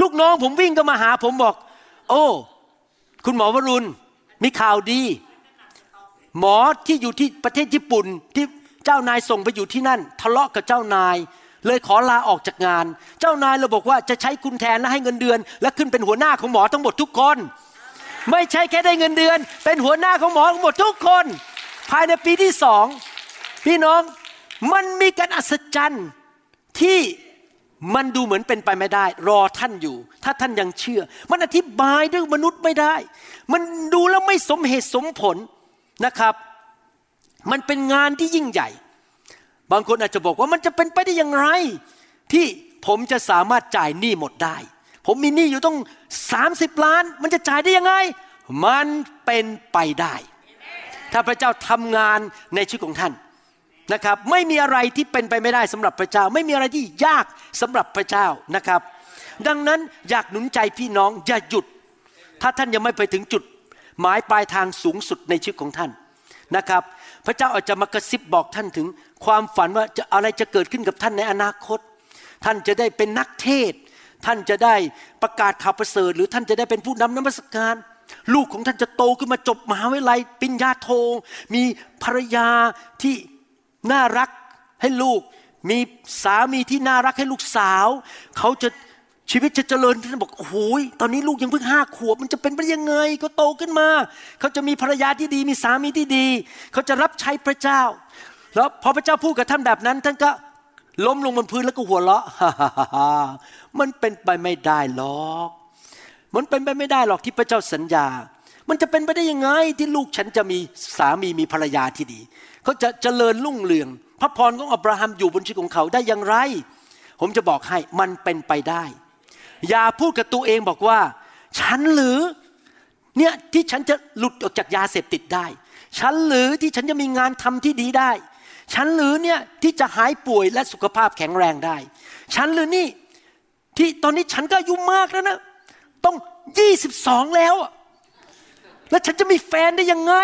ลูกน้องผมวิ่งก็มาหาผมบอก โอ้ คุณหมอวรุณ มีข่าวดี หมอที่อยู่ที่ประเทศญี่ปุ่นที่เจ้านายส่งไปอยู่ที่นั่น ทะเลาะกับเจ้านาย เลยขอลาออกจากงาน เจ้านายเราบอกว่าจะใช้คุณแทนและให้เงินเดือน และขึ้นเป็นหัวหน้าของหมอทั้งหมดทุกคน ไม่ใช่แค่ได้เงินเดือน เป็นหัวหน้าของหมอทั้งหมดทุกคน ภายในปีที่สองพี่น้องมันมีการอัศจรรย์ที่ มันดูเหมือนเป็นไปไม่ได้ รอท่านอยู่ ถ้าท่านยังเชื่อ มันอธิบายด้วยมนุษย์ไม่ได้ มันดูแล้วไม่สมเหตุสมผลนะครับ มันเป็นงานที่ยิ่งใหญ่ บางคนอาจจะบอกว่ามันจะเป็นไปได้อย่างไร ที่ผมจะสามารถจ่ายหนี้หมดได้ ผมมีหนี้อยู่ต้อง 30 ล้าน มันจะจ่ายได้ยังไง มันเป็นไปได้ ถ้าพระเจ้าทำงานในชีวิตของท่าน นะครับไม่มีอะไรที่เป็นไปไม่ได้สำหรับพระเจ้า ไม่มีอะไรที่ยากสำหรับพระเจ้านะครับ ดังนั้นอยากหนุนใจพี่น้องอย่าหยุด ถ้าท่านยังไม่ไปถึงจุด หมายปลายทางสูงสุดในชีวิตของท่านนะครับ พระเจ้าอาจจะมากระซิบบอกท่านถึง ความฝันว่าจะอะไรจะเกิดขึ้นกับท่านในอนาคต ท่านจะได้เป็นนักเทศ ท่านจะได้ประกาศข่าวประเสริฐ หรือท่านจะได้เป็นผู้นำนมัสการลูกของท่านจะโตขึ้นมาจบมหาวิทยาลัยปิญญาโท มีภรรยาที่ น่ารักให้ลูก มีสามีที่น่ารักให้ลูกสาว เขาจะชีวิตจะเจริญท่านบอกโอ้ยตอนนี้ลูกยังเพิ่งห้าขวบมันจะเป็นไปยังไงก็โตขึ้นมา เขาจะมีภรรยาที่ดี มีสามีที่ดี เขาจะรับใช้พระเจ้า แล้วพอพระเจ้าพูดกับท่านแบบนั้น ท่านก็ล้มลงบนพื้นแล้วก็หัวเราะมันเป็นไปไม่ได้หรอก มันเป็นไปไม่ได้หรอกที่พระเจ้าสัญญา มันจะเป็นไปได้ยังไงที่ลูกฉันจะมีสามีมีภรรยาที่ดี เขาจะเจริญรุ่งเรือง พระพรของอับราฮัมอยู่บนชีวิตของเขาได้อย่างไร ผมจะบอกให้มันเป็นไปได้ อย่าพูดกับตัวเองบอกว่า ฉันหรือเนี่ยที่ฉันจะหลุดออกจากยาเสพติดได้ ฉันหรือที่ฉันจะมีงานทำที่ดีได้ ฉันหรือเนี่ยที่จะหายป่วยและสุขภาพแข็งแรงได้ ฉันหรือนี่ที่ตอนนี้ฉันก็อายุมากแล้วนะ ต้องยี่สิบสองแล้ว แล้วฉันจะมีแฟนได้ยังไง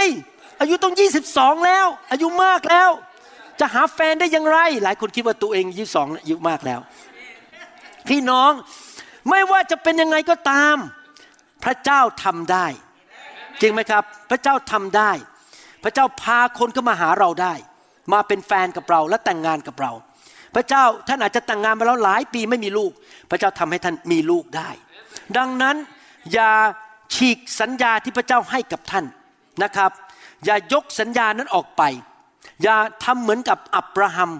อายุต้องยี่สิบสองแล้ว อายุมากแล้ว จะหาแฟนได้อย่างไร หลายคนคิดว่าตัวเองยี่สองอายุมากแล้ว พี่น้องไม่ว่าจะเป็นยังไงก็ตาม พระเจ้าทำได้ จริงไหมครับ พระเจ้าทำได้ พระเจ้าพาคนเข้ามาหาเราได้ มาเป็นแฟนกับเราและแต่งงานกับเรา พระเจ้าท่านอาจจะแต่งงานมาแล้วหลายปีไม่มีลูก พระเจ้าทำให้ท่านมีลูกได้ ดังนั้นอย่าฉีกสัญญาที่พระเจ้าให้กับท่านนะครับ อย่ายกสัญญานั้นออกไป อย่าทำเหมือนกับอับราฮัม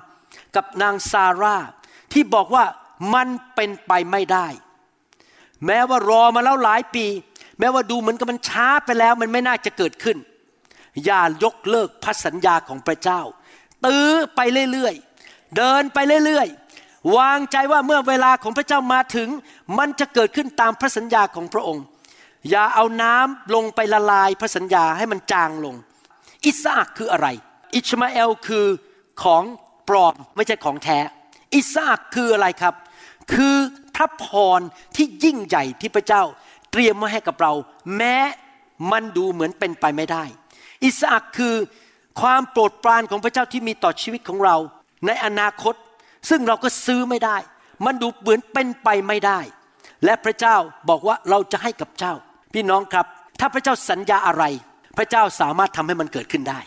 กับนางซาร่า ที่บอกว่ามันเป็นไปไม่ได้ แม้ว่ารอมาแล้วหลายปี แม้ว่าดูเหมือนกับมันช้าไปแล้วมันไม่น่าจะเกิดขึ้น อย่ายกเลิกพันสัญญาของพระเจ้า ตื้อไปเรื่อยๆ เดินไปเรื่อยๆ วางใจว่าเมื่อเวลาของพระเจ้ามาถึง มันจะเกิดขึ้นตามพระสัญญาของพระองค์ อย่าเอาน้ำลงไปละลายพระสัญญาให้มันจางลง อิสอักคืออะไร อิชมาเอลคือของปลอมไม่ใช่ของแท้ อิสอักคืออะไรครับ คือพระพรที่ยิ่งใหญ่ที่พระเจ้าเตรียมมาให้กับเรา แม้มันดูเหมือนเป็นไปไม่ได้ อิสอักคือความโปรดปรานของพระเจ้าที่มีต่อชีวิตของเรา ในอนาคต ซึ่งเราก็ซื้อไม่ได้ มันดูเหมือนเป็นไปไม่ได้ และพระเจ้าบอกว่าเราจะให้กับเจ้า พี่น้องครับ ถ้าพระเจ้าสัญญาอะไร พระเจ้าสามารถทำให้มันเกิดขึ้นได้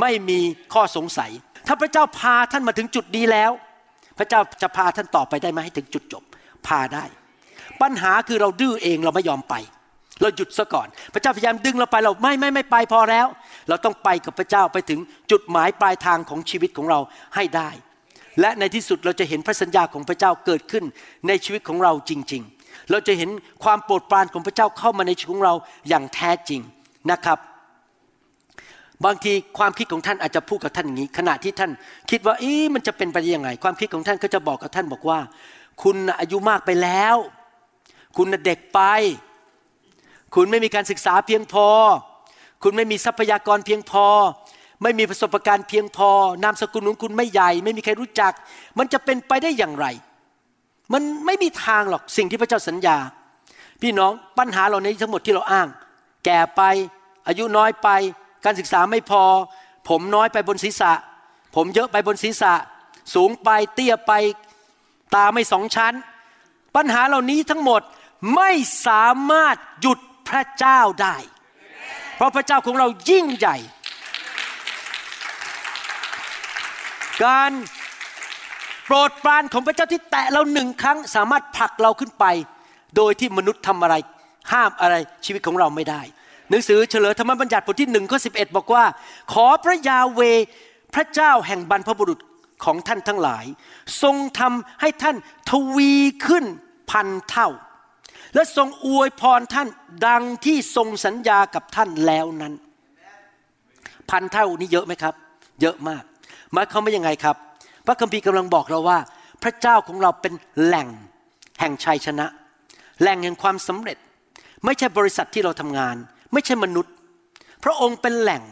ไม่มีข้อสงสัย ถ้าพระเจ้าพาท่านมาถึงจุดดีแล้ว พระเจ้าจะพาท่านต่อไปได้ไหมให้ถึงจุดจบ พาได้ ปัญหาคือเราดื้อเองเราไม่ยอมไป เราหยุดซะก่อน พระเจ้าพยายามดึงเราไปเราไม่ไม่ไม่ไปพอแล้ว เราต้องไปกับพระเจ้าไปถึงจุดหมายปลายทางของชีวิตของเราให้ได้ และในที่สุดเราจะเห็นพระสัญญาของพระเจ้าเกิดขึ้นในชีวิตของเราจริง ๆ เราจะเห็นความโปรดปรานของพระเจ้าเข้ามาในชีวิตของเราอย่างแท้จริงนะครับ บางทีความคิดของท่านอาจจะพูดกับท่านอย่างนี้ ขณะที่ท่านคิดว่าอีมันจะเป็นไปได้ยังไง ความคิดของท่านก็จะบอกกับท่านบอกว่า คุณอายุมากไปแล้ว คุณเด็กไป คุณไม่มีการศึกษาเพียงพอ คุณไม่มีทรัพยากรเพียงพอ ไม่มีประสบการณ์เพียงพอนามสกุลของคุณไม่ใหญ่ ไม่มีใครรู้จัก มันจะเป็นไปได้อย่างไร มันไม่มีทางหรอกสิ่งที่พระเจ้าสัญญา พี่น้องปัญหาเหล่านี้ทั้งหมดที่เราอ้าง แก่ไปอายุน้อยไป การศึกษาไม่พอ ผมน้อยไปบนศีรษะ ผมเยอะไปบนศีรษะ สูงไปเตี้ยไปตาไม่สองชั้น ปัญหาเหล่านี้ทั้งหมดไม่สามารถหยุดพระเจ้าได้ เพราะพระเจ้าของเรายิ่งใหญ่ การโปรดปรานของพระเจ้าที่แตะเราหนึ่งครั้ง สามารถผลักเราขึ้นไป โดยที่มนุษย์ทำอะไร ห้ามอะไรชีวิตของเราไม่ได้ หนังสือเฉลยธรรมบัญญัติบทที่หนึ่งข้อสิบอกว่า ขอพระยาเวพระเจ้าแห่งบรรพบุรุษของท่านทั้งหลาย ทรงทำให้ท่านทวีขึ้นพันเท่า และทรงอวยพรท่านดังที่ทรงสัญญากับท่านแล้วนั้น พันเท่านี้เยอะไหมครับ เยอะมากหมายความว่ายังไงครับ พระคัมภีร์กำลังบอกเราว่า พระเจ้าของเราเป็นแหล่งแห่งชัยชนะ แหล่งแห่งความสำเร็จ ไม่ใช่บริษัทที่เราทำงาน ไม่ใช่มนุษย์ พระองค์เป็นแหล่ง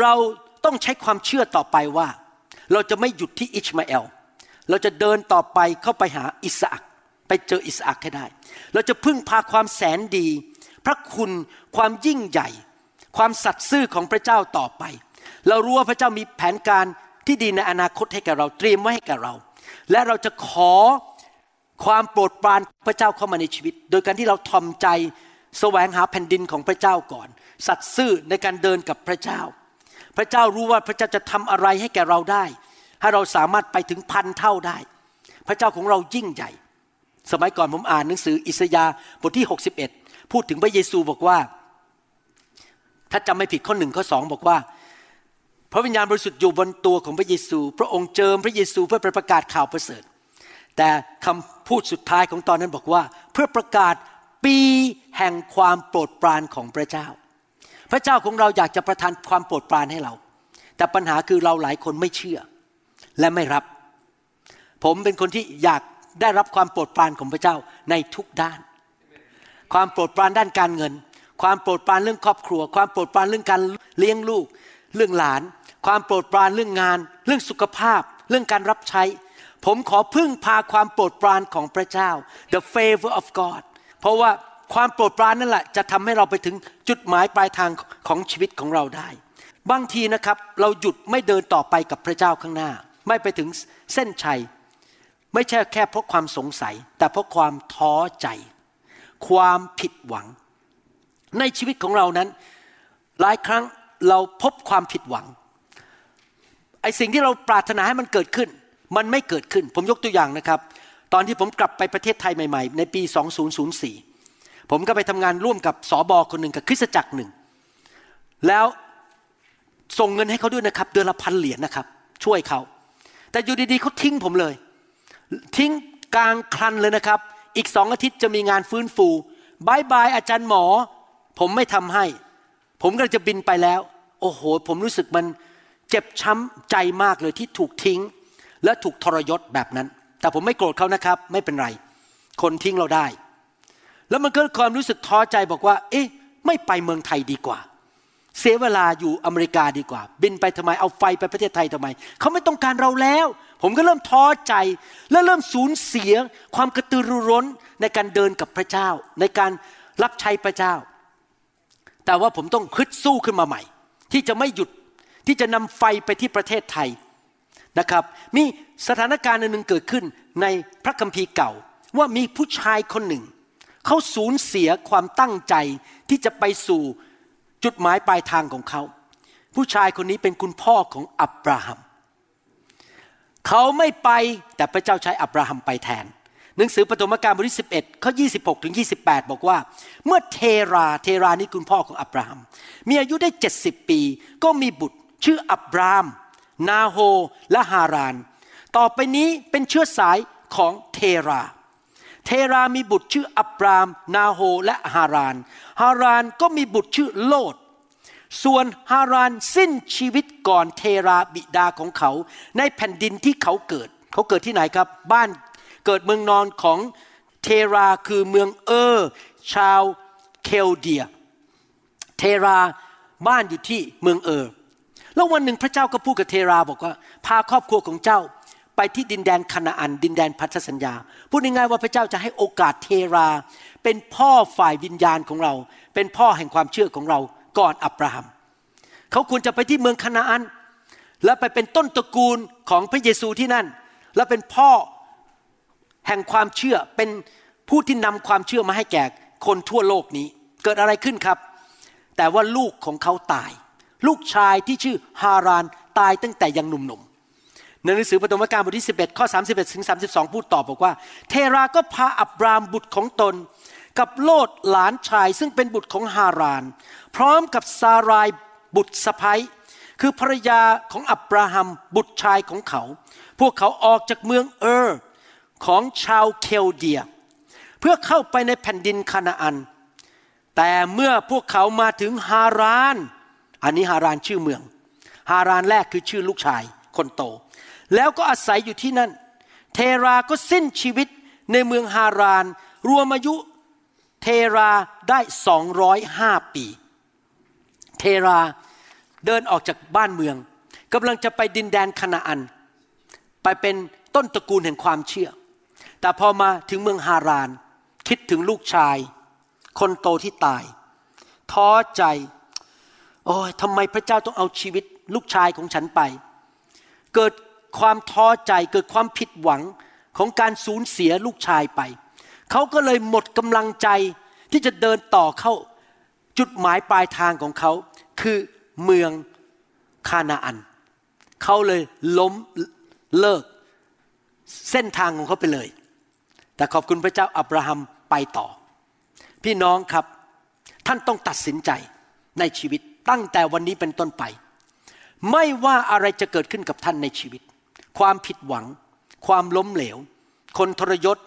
เราต้องใช้ความเชื่อต่อไปว่า เราจะไม่หยุดที่อิชมาเอล เราจะเดินต่อไปเข้าไปหาอิสอักไปเจออิสอักให้ได้ เราจะพึ่งพาความแสนดี พระคุณความยิ่งใหญ่ ความสัตย์ซื่อของพระเจ้าต่อไป เรารู้ว่าพระเจ้ามีแผนการที่ดีในอนาคตให้แก่เราเตรียมไว้ให้แก่เรา และเราจะขอความโปรดปรานพระเจ้าเข้ามาในชีวิต โดยการที่เราทอมใจ แสวงหาแผ่นดินของพระเจ้าก่อน สัตย์ซื่อในการเดินกับพระเจ้า พระเจ้ารู้ว่าพระเจ้าจะทำอะไรให้แก่เราได้ ให้เราสามารถไปถึงพันเท่าได้ พระเจ้าของเรายิ่งใหญ่ สมัยก่อนผมอ่านหนังสืออิสยาห์บทที่ 61 พูดถึงพระเยซูบอกว่า ถ้าจำไม่ผิดข้อหนึ่งข้อสองบอกว่า พระวิญญาณบริสุทธิ์อยู่บนตัวของพระเยซู พระองค์เจิมพระเยซูเพื่อประกาศข่าวประเสริฐ แต่คำพูดสุดท้ายของตอนนั้นบอกว่า เพื่อประกาศปี แห่งความโปรดปรานของพระเจ้า พระเจ้าของเราอยากจะประทานความโปรดปรานให้เรา แต่ปัญหาคือเราหลายคนไม่เชื่อและไม่รับ ผมเป็นคนที่อยากได้รับความโปรดปรานของพระเจ้าในทุกด้าน ความโปรดปรานด้านการเงิน ความโปรดปรานเรื่องครอบครัว ความโปรดปรานเรื่องการเลี้ยงลูก เรื่องหลาน ความโปรดปรานเรื่องงาน เรื่องสุขภาพ เรื่องการรับใช้ ผมขอพึ่งพาความโปรดปรานของพระเจ้า the favor of God เพราะว่า ความโปรดปรานนั่นแหละ จะทำให้เราไปถึงจุดหมายปลายทางของชีวิตของเราได้ บางทีนะครับ เราหยุดไม่เดินต่อไปกับพระเจ้าข้างหน้า ไม่ไปถึงเส้นชัย ไม่ใช่แค่เพราะความสงสัย แต่เพราะความท้อใจ ความผิดหวัง ในชีวิตของเรานั้น หลายครั้งเราพบความผิดหวังไอสิ่งที่เราปรารถนาให้มันเกิดขึ้น มันไม่เกิดขึ้น ผมยกตัวอย่างนะครับ ตอนที่ผมกลับไปประเทศไทยใหม่ ๆ ในปี 2004 ผมก็ไปทำงานร่วมกับสอบอคนหนึ่งกับคริสตจักรหนึ่ง แล้วส่งเงินให้เขาด้วยนะครับ เดือนละพันเหรียญนะครับ ช่วยเขา แต่อยู่ดีๆเขาทิ้งผมเลย ทิ้งกลางครันเลยนะครับ อีกสองอาทิตย์จะมีงานฟื้นฟูบายบายอาจารย์หมอ ผมไม่ทำให้ ผมก็จะบินไปแล้ว โอ้โห ผมรู้สึกมันเจ็บช้ำใจมากเลยที่ถูกทิ้ง และถูกทรยศแบบนั้น แต่ผมไม่โกรธเขานะครับ ไม่เป็นไร คนทิ้งเราได้ แล้วมันก็ความรู้สึกท้อใจบอกว่า เอ๊ะ ไม่ไปเมืองไทยดีกว่า เสียเวลาอยู่อเมริกาดีกว่า บินไปทำไมเอาไฟไปประเทศไทยทำไม เขาไม่ต้องการเราแล้ว ผมก็เริ่มท้อใจ และเริ่มสูญเสียความกระตือรือร้นในการเดินกับพระเจ้า ในการรับใช้พระเจ้า แต่ว่าผมต้องคึดสู้ขึ้นมาใหม่ ที่จะไม่หยุดที่จะนำไฟไปที่ประเทศไทยนะครับ มีสถานการณ์หนึ่งเกิดขึ้นในพระคัมภีร์เก่าว่ามีผู้ชายคนหนึ่ง เขาสูญเสียความตั้งใจที่จะไปสู่จุดหมายปลายทางของเขา ผู้ชายคนนี้เป็นคุณพ่อของอับราฮัม เขาไม่ไปแต่พระเจ้าใช้อับราฮัมไปแทน หนังสือปฐมกาลบทที่11ข้อ26ถึง28 บอกว่า เมื่อเทราเทรานี่คุณพ่อของอับราฮัม มีอายุได้ 70 ปี ก็มีบุตรชื่ออับราม นาโฮและฮาราน ต่อไปนี้เป็นเชื้อสายของเทราเเทรามีบุตรชื่ออับราม นาโฮและฮาราน ฮารานก็มีบุตรชื่อโลด ส่วนฮารานสิ้นชีวิตก่อนเทราบิดาของเขา ในแผ่นดินที่เขาเกิด เขาเกิดที่ไหนครับ บ้านเกิดเมืองนอนของเทราคือเมืองเออชาวเคลเดีย เทราบ้านอยู่ที่เมืองเออแล้ววันหนึ่งพระเจ้าก็พูดกับเทราบอกว่า พาครอบครัวของเจ้า ไปที่ดินแดนคณาอัน ดินแดนพันธสัญญา พูดง่ายๆว่าพระเจ้าจะให้โอกาสเทรา เป็นพ่อฝ่ายวิญญาณของเรา เป็นพ่อแห่งความเชื่อของเราก่อนอับราฮัม เขาควรจะไปที่เมืองคณาอัน แล้วไปเป็นต้นตระกูลของพระเยซูที่นั่น แล้วเป็นพ่อแห่งความเชื่อเป็นผู้ที่นำความเชื่อมาให้แก่คนทั่วโลกนี้ เกิดอะไรขึ้นครับ แต่ว่าลูกของเขาตาย ลูกชายที่ชื่อฮารานตายตั้งแต่ยังหนุ่มๆ ในหนังสือปฐมกาลบทที่ 11 ข้อ 31 ถึง 32 พูดตอบอกว่า เทราก็พาอับรามบุตรของตน กับโลดหลานชายซึ่งเป็นบุตรของฮาราน พร้อมกับซารายบุตรสะพ้ยคือภรรยาของอับราฮัมบุตรชายของเขา พวกเขาออกจากเมืองเออร์ของชาวเคลเดีย เพื่อเข้าไปในแผ่นดินคานาอัน แต่เมื่อพวกเขามาถึงฮาราน อันนี้ฮารานชื่อเมือง ฮารานแรกคือชื่อลูกชายคนโต แล้วก็อาศัยอยู่ที่นั่น เทราก็สิ้นชีวิตในเมืองฮาราน รวมอายุเทราได้สองร้อยห้าปี เทราเดินออกจากบ้านเมืองกำลังจะไปดินแดนคณาอัน ไปเป็นต้นตระกูลแห่งความเชื่อ แต่พอมาถึงเมืองฮาราน คิดถึงลูกชาย คนโตที่ตาย ท้อใจ โอ้ยทำไมพระเจ้าต้องเอาชีวิตลูกชายของฉันไป เกิด ความท้อใจเกิดความผิดหวังของการสูญเสียลูกชายไป เขาก็เลยหมดกำลังใจที่จะเดินต่อเข้าจุดหมายปลายทางของเขา คือเมืองคานาอัน เขาเลยล้มเลิกเส้นทางของเขาไปเลย แต่ขอบคุณพระเจ้าอับราฮัมไปต่อ พี่น้องครับท่านต้องตัดสินใจในชีวิตตั้งแต่วันนี้เป็นต้นไป ไม่ว่าอะไรจะเกิดขึ้นกับท่านในชีวิต ความผิดหวัง ความล้มเหลว คนทรยศ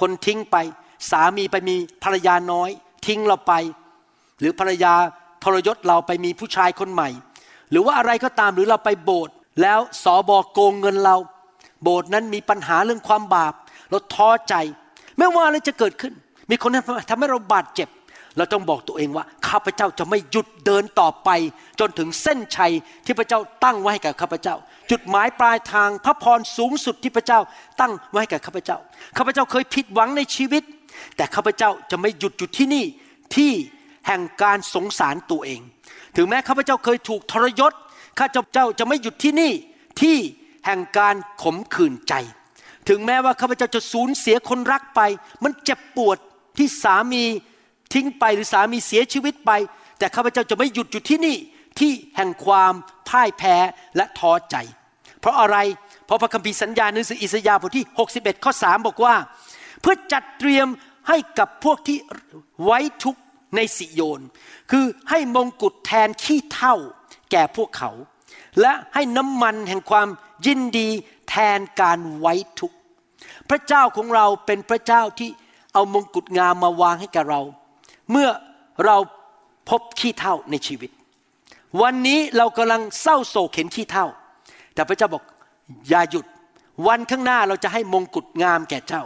คนทิ้งไป สามีไปมีภรรยาน้อย ทิ้งเราไป หรือภรรยาทรยศเราไปมีผู้ชายคนใหม่ หรือว่าอะไรก็ตามหรือเราไปโบสถ์แล้วสอบอโกงเงินเรา โบสถ์นั้นมีปัญหาเรื่องความบาป เราท้อใจ ไม่ว่าอะไรจะเกิดขึ้น มีคนทำให้เราบาดเจ็บ เราต้องบอกตัวเองว่า ข้าพเจ้าจะไม่หยุดเดินต่อไป จนถึงเส้นชัยที่พระเจ้าตั้งไว้ให้กับข้าพเจ้า จุดหมายปลายทางพระพรสูงสุดที่พระเจ้าตั้งไว้ให้กับข้าพเจ้าข้าพเจ้าเคยผิดหวังในชีวิต แต่ข้าพเจ้าจะไม่หยุดอยู่ที่นี่ที่แห่งการสงสารตัวเอง ถึงแม้ข้าพเจ้าเคยถูกทรยศข้าพเจ้าจะไม่หยุดที่นี่ที่แห่งการขมขื่นใจ ถึงแม้ว่าข้าพเจ้าจะสูญเสียคนรักไป มันเจ็บปวดที่สามีทิ้งไปหรือสามีเสียชีวิตไป แต่ข้าพเจ้าจะไม่หยุดอยู่ที่นี่ ที่แห่งความพ่ายแพ้และท้อใจ เพราะอะไร เพราะพระคัมภีร์สัญญาหนังสืออิสยาห์บทที่ 61 ข้อ 3 บอกว่า เพื่อจัดเตรียมให้กับพวกที่ไว้ทุกข์ในสิโยน คือให้มงกุฎแทนขี้เท่าแก่พวกเขา และให้น้ำมันแห่งความยินดีแทนการไว้ทุกข์พระเจ้าของเราเป็นพระเจ้าที่เอามงกุฎงามมาวางให้กับเรา เมื่อเราพบขี้เท่าในชีวิต วันนี้เรากำลังเศร้าโศกเห็นขี้เท่า แต่พระเจ้าบอกอย่าหยุด วันข้างหน้าเราจะให้มงกุฎงามแก่เจ้า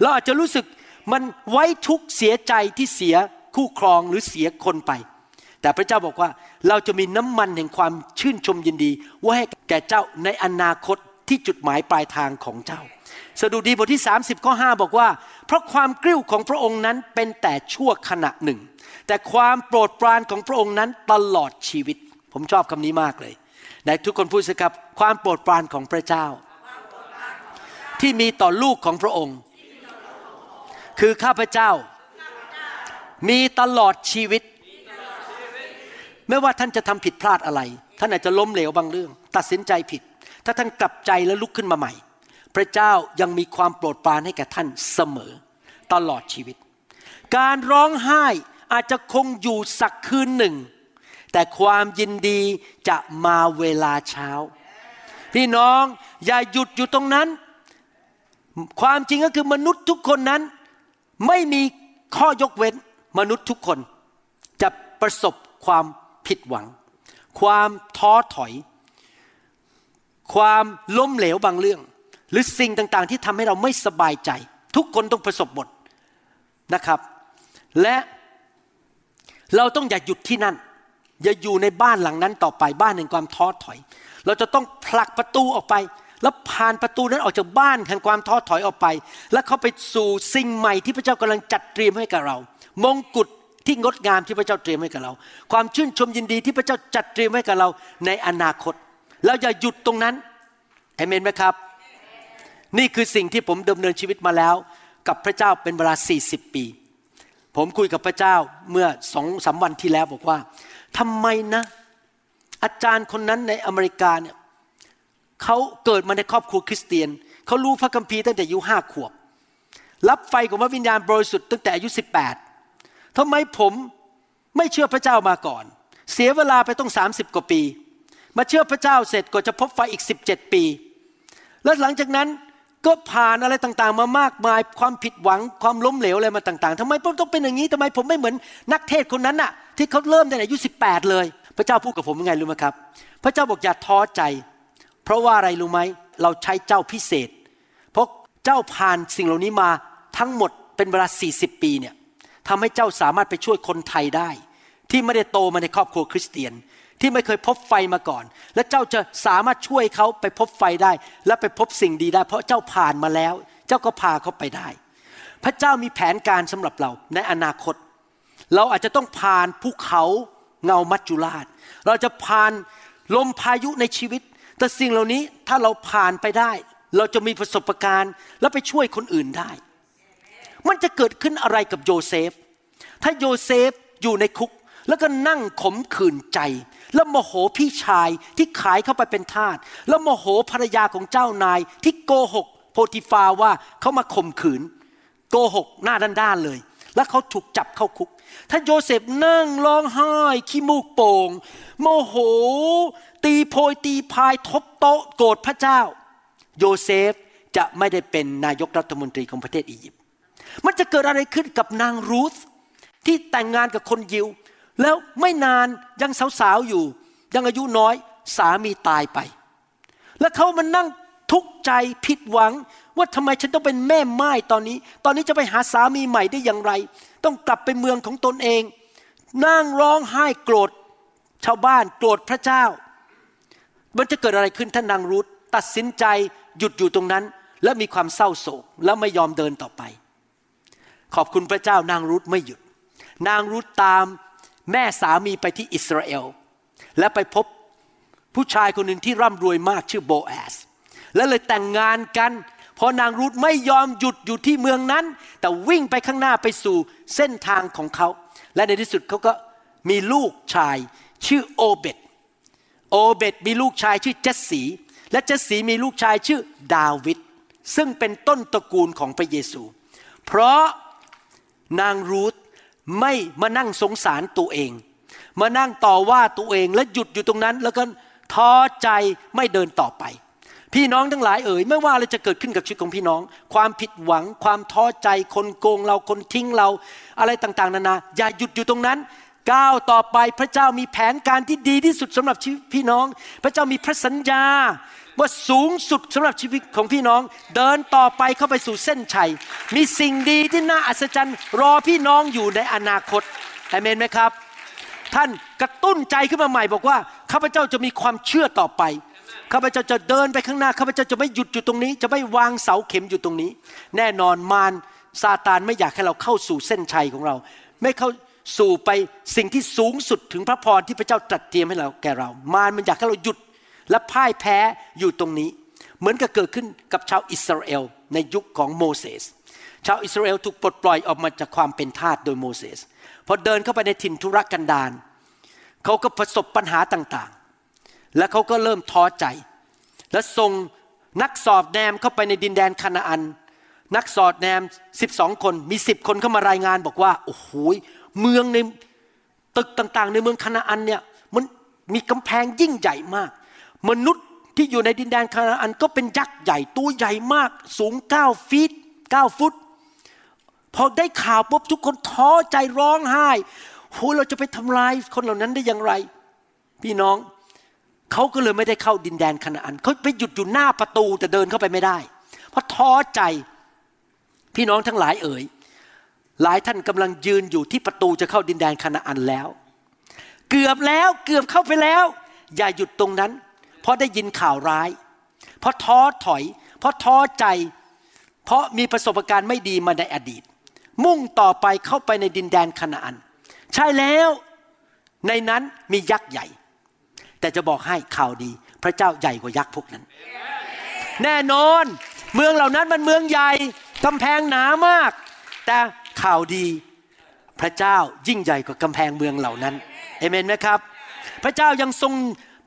เราอาจจะรู้สึกมันไว้ทุกข์เสียใจที่เสียคู่ครองหรือเสียคนไป แต่พระเจ้าบอกว่าเราจะมีน้ำมันแห่งความชื่นชมยินดีว่าให้แก่เจ้าในอนาคตที่จุดหมายปลายทางของเจ้า สดุดีบทที่ 30ข้อ5บอกว่า เพราะความกริ้วของพระองค์นั้นเป็นแต่ชั่วขณะหนึ่ง แต่ความโปรดปรานของพระองค์นั้นตลอดชีวิต ผมชอบคำนี้มากเลยในทุกคนพูดสิครับ ความโปรดปรานของพระเจ้า ที่มีต่อลูกของพระองค์ คือข้าพเจ้า มีตลอดชีวิต ไม่ว่าท่านจะทำผิดพลาดอะไร ท่านอาจจะล้มเหลวบางเรื่อง ตัดสินใจผิด ถ้าท่านกลับใจแล้วลุกขึ้นมาใหม่ พระเจ้ายังมีความโปรดปรานให้แก่ท่านเสมอตลอดชีวิต การร้องไห้อาจจะคงอยู่สักคืนหนึ่ง แต่ความยินดีจะมาเวลาเช้า พี่น้องอย่าหยุดอยู่ตรงนั้น ความจริงก็คือมนุษย์ทุกคนนั้น ไม่มีข้อยกเว้นมนุษย์ทุกคน จะประสบความผิดหวัง ความท้อถอย ความล้มเหลวบางเรื่อง หรือสิ่งต่างๆ ที่ทำให้เราไม่สบายใจ ทุกคนต้องประสบหมดนะครับ และเราต้องอย่าหยุดที่นั่น อย่าอยู่ในบ้านหลังนั้นต่อไปบ้านแห่งความท้อถอย เราจะต้องผลักประตูออกไป แล้วผ่านประตูนั้นออกจากบ้านแห่งความท้อถอยออกไป แล้วเข้าไปสู่สิ่งใหม่ที่พระเจ้ากำลังจัดเตรียมให้กับเรา มงกุฎที่งดงามที่พระเจ้าเตรียมให้กับเรา ความชื่นชมยินดีที่พระเจ้าจัดเตรียมให้กับเราในอนาคตเราอย่าหยุดตรงนั้นเอเมนไหมครับ นี่คือสิ่งที่ผมดำเนินชีวิตมาแล้ว กับพระเจ้าเป็นเวลา 40 ปี ผมคุยกับพระเจ้าเมื่อสองสาวันที่แล้วบอกว่า ทำไมนะ อาจารย์คนนั้นในอเมริกาเนี่ยเขาเกิดมาในครอบครัวคริสเตียน เขารู้พระคัมภีร์ตั้งแต่อายุห้าขวบ รับไฟของพระวิญญาณบริสุทธิ์ตั้งแต่อายุสิบแปดทำไมผมไม่เชื่อพระเจ้ามาก่อน เสียเวลาไปต้องสามสิบกว่าปี มาเชื่อพระเจ้าเสร็จก็จะพบไฟอีกสิบเจ็ดปี แล้วหลังจากนั้น ก็ผ่านอะไรต่างๆ มามากมาย ความผิดหวังความล้มเหลวอะไรมาต่างๆทำไมผมต้องเป็นอย่างนี้ทำไมผมไม่เหมือนนักเทศคนนั้นน่ะ ที่เขาเริ่มตั้งแต่อายุสิบแปดเลย พระเจ้าพูดกับผมยังไงรู้ไหมครับ พระเจ้าบอกอย่าท้อใจ เพราะว่าอะไรรู้ไหมเราใช้เจ้าพิเศษ เพราะเจ้าผ่านสิ่งเหล่านี้มาทั้งหมดเป็นเวลา40ปีเนี่ยทำให้เจ้าสามารถไปช่วยคนไทยได้ ที่ไม่ได้โตมาในครอบครัวคริสเตียน ที่ไม่เคยพบไฟมาก่อน และเจ้าจะสามารถช่วยเขาไปพบไฟได้ และไปพบสิ่งดีได้ เพราะเจ้าผ่านมาแล้ว เจ้าก็พาเขาไปได้ พระเจ้ามีแผนการสำหรับเราในอนาคต เราอาจจะต้องผ่านภูเขาเงามัจจุราช เราจะผ่านลมพายุในชีวิต แต่สิ่งเหล่านี้ถ้าเราผ่านไปได้ เราจะมีประสบการณ์ แล้วไปช่วยคนอื่นได้ มันจะเกิดขึ้นอะไรกับโยเซฟ ถ้าโยเซฟอยู่ในคุก แล้วก็นั่งขมขื่นใจ แล้วโมโหพี่ชายที่ขายเข้าไปเป็นทาสแล้วโมโหภรรยาของเจ้านาย ที่โกหกโพติฟาว่าเขามาข่มขืน โกหกหน้าด้านๆเลย แล้วเขาถูกจับเข้าคุก ถ้าโยเซฟนั่งร้องไห้ขี้มูกโป่งโมโห ตีโพยตีพายทบโต๊ะโกรธพระเจ้า โยเซฟจะไม่ได้เป็นนายกรัฐมนตรีของประเทศอียิปต์มันจะเกิดอะไรขึ้นกับนางรูธที่แต่งงานกับคนยิว แล้วไม่นานยังสาวๆอยู่ ยังอายุน้อยสามีตายไป แล้วเขามันนั่งทุกข์ใจผิดหวัง ว่าทำไมฉันต้องเป็นแม่ไม้ตอนนี้ ตอนนี้จะไปหาสามีใหม่ได้อย่างไร ต้องกลับไปเมืองของตนเอง นั่งร้องไห้โกรธ ชาวบ้านโกรธพระเจ้า มันจะเกิดอะไรขึ้นถ้านนางรูธตัดสินใจหยุดอยู่ตรงนั้น และมีความเศร้าโศกแล้วไม่ยอมเดินต่อไป ขอบคุณพระเจ้านางรูธไม่หยุด นางรูธตาม แม่สามีไปที่อิสราเอล และไปพบผู้ชายคนหนึ่งที่ร่ำรวยมากชื่อโบแอส และเลยแต่งงานกัน เพราะนางรูธไม่ยอมหยุดอยู่ที่เมืองนั้น แต่วิ่งไปข้างหน้าไปสู่เส้นทางของเขา และในที่สุดเขาก็มีลูกชายชื่อโอเบตโอเบตมีลูกชายชื่อเจสสีและเจสสีมีลูกชายชื่อดาวิดซึ่งเป็นต้นตระกูลของพระเยซู เพราะนางรูธ ไม่มานั่งสงสารตัวเอง มานั่งต่อว่าตัวเองและหยุดอยู่ตรงนั้น แล้วก็ท้อใจไม่เดินต่อไป พี่น้องทั้งหลายเอ่ยไม่ว่าอะไรจะเกิดขึ้นกับชีวิตของพี่น้อง ความผิดหวัง ความท้อใจคนโกงเราคนทิ้งเรา อะไรต่างๆ นานา อย่าหยุดอยู่ตรงนั้นก้าวต่อไปพระเจ้ามีแผนการที่ดีที่สุดสำหรับชีวิตพี่น้อง พระเจ้ามีพระสัญญา ว่าสูงสุดสำหรับชีวิตของพี่น้อง เดินต่อไปเข้าไปสู่เส้นชัย มีสิ่งดีที่น่าอัศจรรย์ รอพี่น้องอยู่ในอนาคตอเมนไหมครับ ท่านกระตุ้นใจขึ้นมาใหม่บอกว่าข้าพเจ้าจะมีความเชื่อต่อไปข้าพเจ้าจะเดินไปข้างหน้าข้าพเจ้าจะไม่หยุดอยู่ตรงนี้ จะไม่วางเสาเข็มอยู่ตรงนี้ แน่นอนมารซาตานไม่อยากให้เราเข้าสู่เส้นชัยของเรา ไม่เข้าสู่ไปสิ่งที่สูงสุดถึงพระพรที่พระเจ้าตรัสเตรียมให้เราแก่เรา มารมันอยากให้เราหยุด และพ่ายแพ้อยู่ตรงนี้ เหมือนกับเกิดขึ้นกับชาวอิสราเอลในยุคของโมเสสชาวอิสราเอลถูกปลดปล่อยออกมาจากความเป็นทาสโดยโมเสสพอเดินเข้าไปในถิ่นทุรกันดารเขาก็ประสบปัญหาต่างๆ และเขาก็เริ่มท้อใจ และส่งนักสอบแนมเข้าไปในดินแดนคานาอัน นักสอดแนม 12 คนมี 10 คนเข้ามารายงานบอกว่าโอ้โหเมืองในตึกต่างๆ ในเมืองคานาอันเนี่ยมันมีกำแพงยิ่งใหญ่มาก มนุษย์ที่อยู่ในดินแดนคานาอันก็เป็นยักษ์ใหญ่ตัวใหญ่มากสูงเก้าฟีตเก้าฟุต พอได้ข่าวปุ๊บทุกคนท้อใจร้องไห้โหเราจะไปทำลายคนเหล่านั้นได้อย่างไร พี่น้องเขาก็เลยไม่ได้เข้าดินแดนคานาอันเขาไปหยุดอยู่หน้าประตูแต่เดินเข้าไปไม่ได้ เพราะท้อใจพี่น้องทั้งหลายเอ่ยหลายท่านกำลังยืนอยู่ที่ประตูจะเข้าดินแดนคานาอันแล้ว เกือบแล้วเกือบเข้าไปแล้ว อย่าหยุดตรงนั้น เพราะได้ยินข่าวร้าย เพราะท้อถอย เพราะท้อใจ เพราะมีประสบการณ์ไม่ดีมาในอดีต มุ่งต่อไปเข้าไปในดินแดนคานาอัน ใช่แล้วในนั้นมียักษ์ใหญ่ แต่จะบอกให้ข่าวดี พระเจ้าใหญ่กว่ายักษ์พวกนั้น แน่นอนเมืองเหล่านั้นมันเมืองใหญ่กำแพงหนามาก แต่ข่าวดีพระเจ้ายิ่งใหญ่กว่ากำแพงเมืองเหล่านั้นเอเมนไหมครับ พระเจ้ายังทรง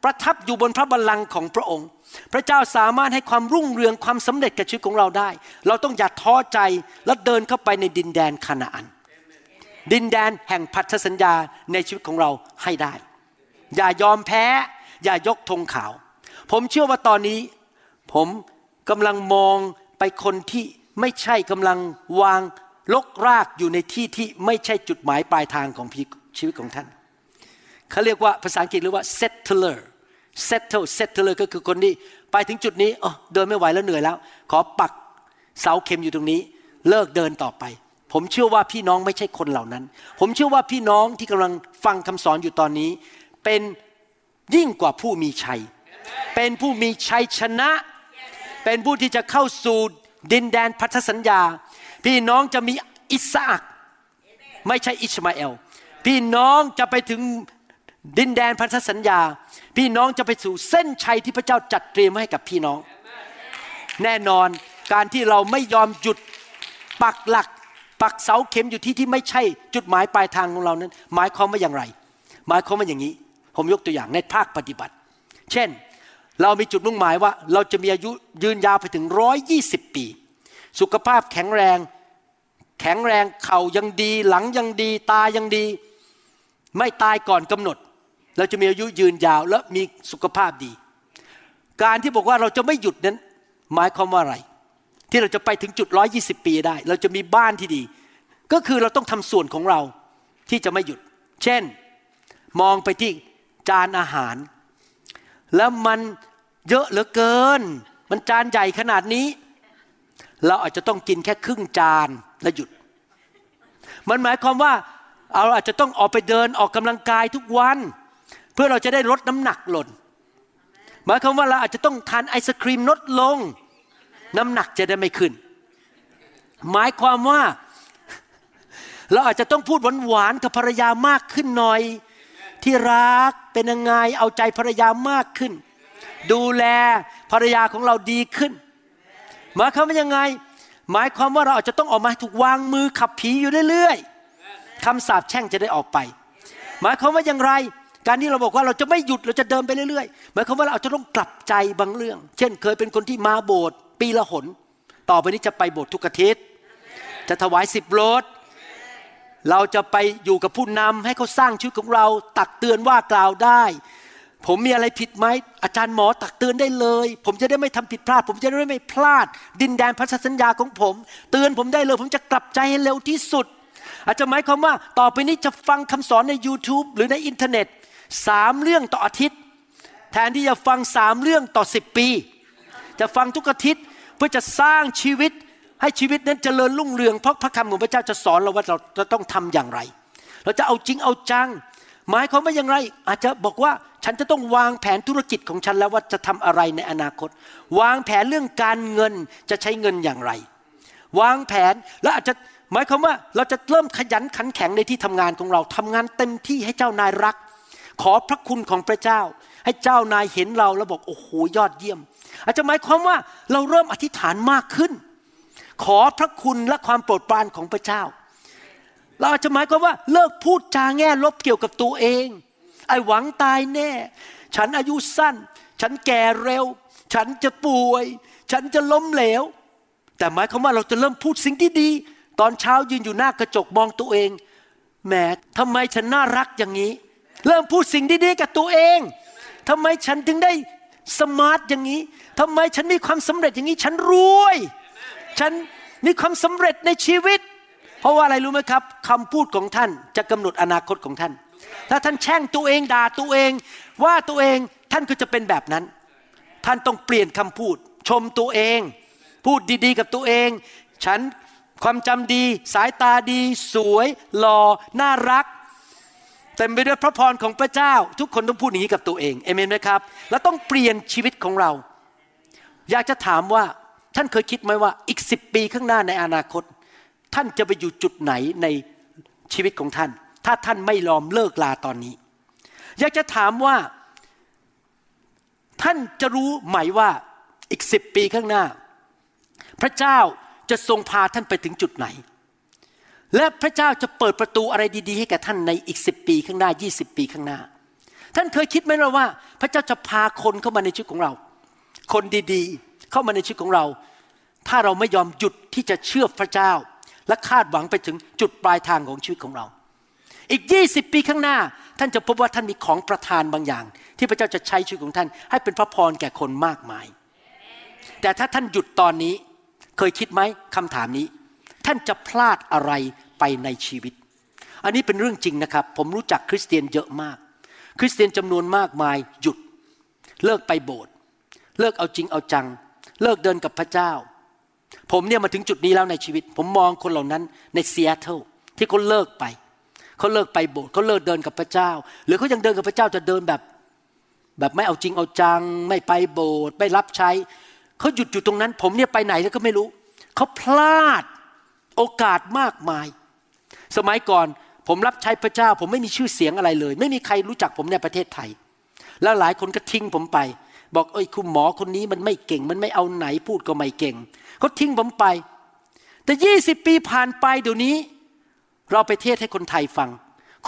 ประทับอยู่บนพระบัลลังก์ของพระองค์ พระเจ้าสามารถให้ความรุ่งเรืองความสำเร็จกับชีวิตของเราได้ เราต้องอย่าท้อใจและเดินเข้าไปในดินแดนคานาอัน ดินแดนแห่งพันธสัญญาในชีวิตของเราให้ได้ อย่ายอมแพ้ อย่ายกธงขาว ผมเชื่อว่าตอนนี้ ผมกำลังมองไปคนที่ไม่ใช่กำลังวางลกรากอยู่ในที่ที่ไม่ใช่จุดหมายปลายทางของชีวิตของท่าน เขาเรียกว่าภาษาอังกฤษเรียกว่า settler settle settler ก็คือคนที่ไปถึงจุดนี้อ๋อเดินไม่ไหวแล้วเหนื่อยแล้ว ขอปักเสาเข็มอยู่ตรงนี้ เลิกเดินต่อไป ผมเชื่อว่าพี่น้องไม่ใช่คนเหล่านั้น ผมเชื่อว่าพี่น้องที่กำลังฟังคำสอนอยู่ตอนนี้ เป็นยิ่งกว่าผู้มีชัย เป็นผู้มีชัยชนะ เป็นผู้ที่จะเข้าสู่ดินแดนพันธสัญญา พี่น้องจะมีอิสอักไม่ใช่อิชมาเอล พี่น้องจะไปถึง ดินแดนพันธสัญญา พี่น้องจะไปสู่เส้นชัยที่พระเจ้าจัดเตรียมให้กับพี่น้อง แน่นอนการที่เราไม่ยอมหยุดปักหลัก ปักเสาเข็มอยู่ที่ที่ไม่ใช่จุดหมายปลายทางของเรานั้น หมายความว่าอย่างไร หมายความว่าอย่างนี้ ผมยกตัวอย่างในภาคปฏิบัติ เช่น เรามีจุดมุ่งหมายว่า เราจะมีอายุยืนยาวไปถึงร้อยยี่สิบปี สุขภาพแข็งแรง แข็งแรงเข่ายังดี หลังยังดี ตายังดี ไม่ตายก่อนกำหนด เราจะมีอายุยืนยาวและมีสุขภาพดี การที่บอกว่าเราจะไม่หยุดนั้น หมายความว่าอะไร ที่เราจะไปถึงจุดร้อยี่สิบปีได้ เราจะมีบ้านที่ดี ก็คือเราต้องทำส่วนของเราที่จะไม่หยุด เช่น มองไปที่จานอาหาร แล้วมันเยอะเหลือเกิน มันจานใหญ่ขนาดนี้ เราอาจจะต้องกินแค่ครึ่งจานแล้วหยุด มันหมายความว่าเราอาจจะต้องออกไปเดินออกกำลังกายทุกวัน พื่อเราจะได้ลดน้ำหนักหล่นหมายความว่าเราอาจจะต้องทานไอศครีมลดลง น้ำหนักจะได้ไม่ขึ้น หมายความว่าเราอาจจะต้องพูดหวานๆกับภรรยามากขึ้นหน่อย ที่รักเป็นยังไงเอาใจภรรยามากขึ้น ดูแลภรรยาของเราดีขึ้น หมายความว่ายังไง หมายความว่าเราอาจจะต้องออกมาถูกวางมือขับผีอยู่เรื่อยๆคำสาปแช่งจะได้ออกไป หมายความว่าอย่างไร การที่เราบอกว่าเราจะไม่หยุดเราจะเดินไปเรื่อยๆหมายความว่าเราอาจจะต้องกลับใจบางเรื่อง เช่น เคยเป็นคนที่มาโบสถ์ปีละหน ต่อไปนี้จะไปโบสถ์ทุกอาทิตย์จะถวายสิบโลดเราจะไปอยู่กับผู้นำให้เขาสร้างชีวิตของเรา ตักเตือนว่ากล่าวได้ ผมมีอะไรผิดไหมอาจารย์หมอตักเตือนได้เลย ผมจะได้ไม่ทำผิดพลาด ผมจะได้ไม่พลาด ดินแดนพันธสัญญาของผม เตือนผมได้เลย ผมจะกลับใจให้เร็วที่สุด อาจจะหมายความว่าต่อไปนี้จะฟังคำสอนใน YouTube หรือในอินเทอร์เน็ต สามเรื่องต่ออาทิตย์ แทนที่จะฟังสามเรื่องต่อสิบปี จะฟังทุกอาทิตย์เพื่อจะสร้างชีวิตให้ชีวิตนั้นเจริญรุ่งเรืองเพราะพระคำของพระเจ้าจะสอนเราว่าเราจะต้องทำอย่างไร เราจะเอาจริงเอาจัง หมายความว่าอย่างไร อาจจะบอกว่าฉันจะต้องวางแผนธุรกิจของฉันแล้วว่าจะทำอะไรในอนาคต วางแผนเรื่องการเงินจะใช้เงินอย่างไร วางแผนแล้วอาจจะหมายความว่าเราจะเริ่มขยันขันแข็งในที่ทำงานของเราทำงานเต็มที่ให้เจ้านายรัก ขอพระคุณของพระเจ้า ให้เจ้านายเห็นเราแล้วบอกโอ้โหยอดเยี่ยม อาจจะหมายความว่าเราเริ่มอธิษฐานมากขึ้น ขอพระคุณและความโปรดปรานของพระเจ้า เราอาจจะหมายความว่าเลิกพูดจาแง่ลบเกี่ยวกับตัวเอง ไอ้หวังตายแน่ ฉันอายุสั้น ฉันแก่เร็ว ฉันจะป่วย ฉันจะล้มเหลว แต่หมายความว่าเราจะเริ่มพูดสิ่งที่ดี ตอนเช้ายืนอยู่หน้ากระจกมองตัวเองแหมทำไมฉันน่ารักอย่างนี้ เริ่มพูดสิ่งดีๆกับตัวเองทำไมฉันถึงได้สมาร์ทอย่างนี้ทำไมฉันมีความสำเร็จอย่างนี้ ฉันรวย ฉันมีความสำเร็จในชีวิต เพราะว่าอะไรรู้ไหมครับคำพูดของท่านจะกำหนดอนาคตของท่าน ถ้าท่านแช่งตัวเองด่าตัวเอง ว่าตัวเองท่านก็จะเป็นแบบนั้น ท่านต้องเปลี่ยนคำพูด ชมตัวเอง พูดดีๆ กับตัวเอง ฉันความจำดี สายตาดี สวยหล่อน่ารัก เต็มไปด้วยพระพรของพระเจ้า ทุกคนต้องพูดอย่างนี้กับตัวเองเอเมนไหมครับ แล้วต้องเปลี่ยนชีวิตของเรา อยากจะถามว่าท่านเคยคิดไหมว่าอีกสิบปีข้างหน้าในอนาคต ท่านจะไปอยู่จุดไหนในชีวิตของท่าน ถ้าท่านไม่ยอมเลิกลาตอนนี้ อยากจะถามว่า ท่านจะรู้ไหมว่าอีกสิบปีข้างหน้า พระเจ้าจะทรงพาท่านไปถึงจุดไหน และพระเจ้าจะเปิดประตูอะไรดี ๆ ให้แก่ท่านในอีกสิบปีข้างหน้ายี่สิบปีข้างหน้า ท่านเคยคิดไหมล่ะว่า พระเจ้าจะพาคนเข้ามาในชีวิตของเรา คนดีๆ เข้ามาในชีวิตของเรา ถ้าเราไม่ยอมหยุดที่จะเชื่อพระเจ้า และคาดหวังไปถึงจุดปลายทางของชีวิตของเรา อีกยี่สิบปีข้างหน้า ท่านจะพบว่าท่านมีของประทานบางอย่าง ที่พระเจ้าจะใช้ชีวิตของท่าน ให้เป็นพระพรแก่คนมากมาย แต่ถ้าท่านหยุดตอนนี้ เคยคิดไหมคำถามนี้ ท่านจะพลาดอะไรไปในชีวิต อันนี้เป็นเรื่องจริงนะครับ ผมรู้จักคริสเตียนเยอะมาก คริสเตียนจำนวนมากมายหยุด เลิกไปโบสถ์เลิกเอาจริงเอาจัง เลิกเดินกับพระเจ้า ผมเนี่ยมาถึงจุดนี้แล้วในชีวิต ผมมองคนเหล่านั้นในซีแอตเทิลที่เขาเลิกไปเขาเลิกไปโบสถ์เขาเลิกเดินกับพระเจ้า หรือเขายังเดินกับพระเจ้าจะเดินแบบแบบไม่เอาจริงเอาจัง ไม่ไปโบสถ์ไม่รับใช้เขาหยุดอยู่ตรงนั้น ผมเนี่ยไปไหนแล้วก็ไม่รู้เขาพลาด โอกาสมากมาย สมัยก่อนผมรับใช้พระเจ้า ผมไม่มีชื่อเสียงอะไรเลย ไม่มีใครรู้จักผมในประเทศไทย แล้วหลายคนก็ทิ้งผมไป บอกเอ้ยคุณหมอคนนี้มันไม่เก่ง มันไม่เอาไหนพูดก็ไม่เก่งเขาทิ้งผมไป แต่ยี่สิบปีผ่านไปเดี๋ยวนี้ เราไปเทศให้คนไทยฟัง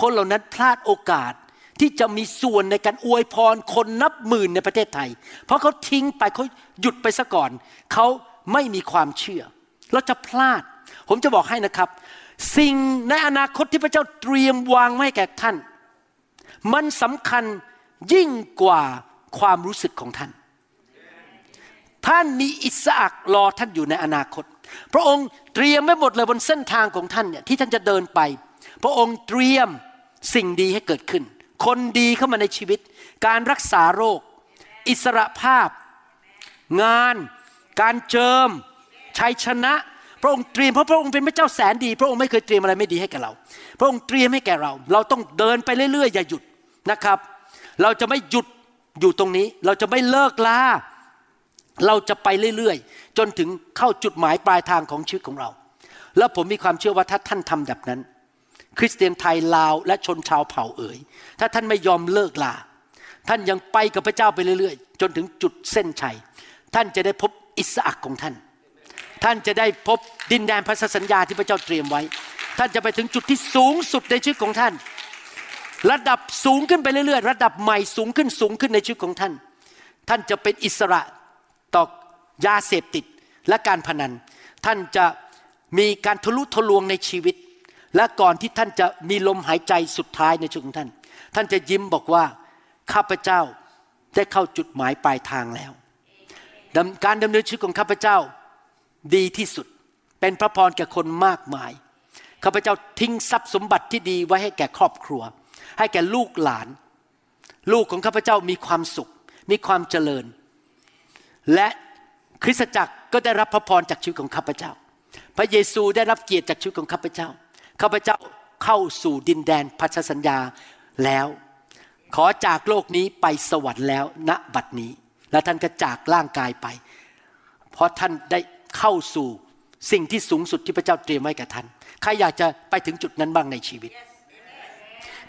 คนเหล่านั้นพลาดโอกาสที่จะมีส่วนในการอวยพรคนนับหมื่นในประเทศไทย เพราะเขาทิ้งไปเขาหยุดไปซะก่อนเขาไม่มีความเชื่อ เราจะพลาด ผมจะบอกให้นะครับ สิ่งในอนาคตที่พระเจ้าเตรียมวางไว้แก่ท่าน มันสำคัญยิ่งกว่าความรู้สึกของท่าน ท่านมีอิสระรอท่านอยู่ในอนาคต พระองค์เตรียมไว้หมดเลยบนเส้นทางของท่านเนี่ยที่ท่านจะเดินไป พระองค์เตรียมสิ่งดีให้เกิดขึ้น คนดีเข้ามาในชีวิต การรักษาโรค อิสระภาพ งาน การเจิมชัยชนะ พระองค์เตรียมเพราะพระองค์เป็นพระเจ้าแสนดี พระองค์ไม่เคยเตรียมอะไรไม่ดีให้แก่เรา พระองค์เตรียมให้แก่เรา เราต้องเดินไปเรื่อยๆ อย่าหยุดนะครับ เราจะไม่หยุดอยู่ตรงนี้ เราจะไม่เลิกลาเราจะไปเรื่อยๆ จนถึงเข้าจุดหมายปลายทางของชีวิตของเรา แล้วผมมีความเชื่อว่าถ้าท่านทำแบบนั้น คริสเตียนไทยลาวและชนชาวเผ่าเอ๋ยถ้าท่านไม่ยอมเลิกลา ท่านยังไปกับพระเจ้าไปเรื่อยๆ จนถึงจุดเส้นชัย ท่านจะได้พบอิสระของท่าน ท่านจะได้พบดินแดนพันธสัญญาที่พระเจ้าเตรียมไว้ ท่านจะไปถึงจุดที่สูงสุดในชีวิตของท่าน ระดับสูงขึ้นไปเรื่อยๆ ระดับใหม่สูงขึ้นสูงขึ้นในชีวิตของท่าน ท่านจะเป็นอิสระต่อยาเสพติดและการพนัน ท่านจะมีการทะลุทะลวงในชีวิต และก่อนที่ท่านจะมีลมหายใจสุดท้ายในชีวิตของท่าน ท่านจะยิ้มบอกว่าข้าพเจ้าได้เข้าจุดหมายปลายทางแล้วการดำเนินชีวิตของข้าพเจ้า ดีที่สุด เป็นพระพรแก่คนมากมายข้าพเจ้าทิ้งทรัพย์สมบัติที่ดีไว้ให้แก่ครอบครัว ให้แก่ลูกหลาน ลูกของข้าพเจ้ามีความสุข มีความเจริญ และคริสตจักรก็ได้รับพระพรจากชีวิตของข้าพเจ้า พระเยซูได้รับเกียรติจากชีวิตของข้าพเจ้าข้าพเจ้าเข้าสู่ดินแดนพันธสัญญาแล้ว ขอจากโลกนี้ไปสวรรค์แล้วณบัดนี้ และท่านก็จากร่างกายไป เพราะท่านได้ เข้าสู่สิ่งที่สูงสุดที่พระเจ้าเตรียมไว้กับท่าน ใครอยากจะไปถึงจุดนั้นบ้างในชีวิต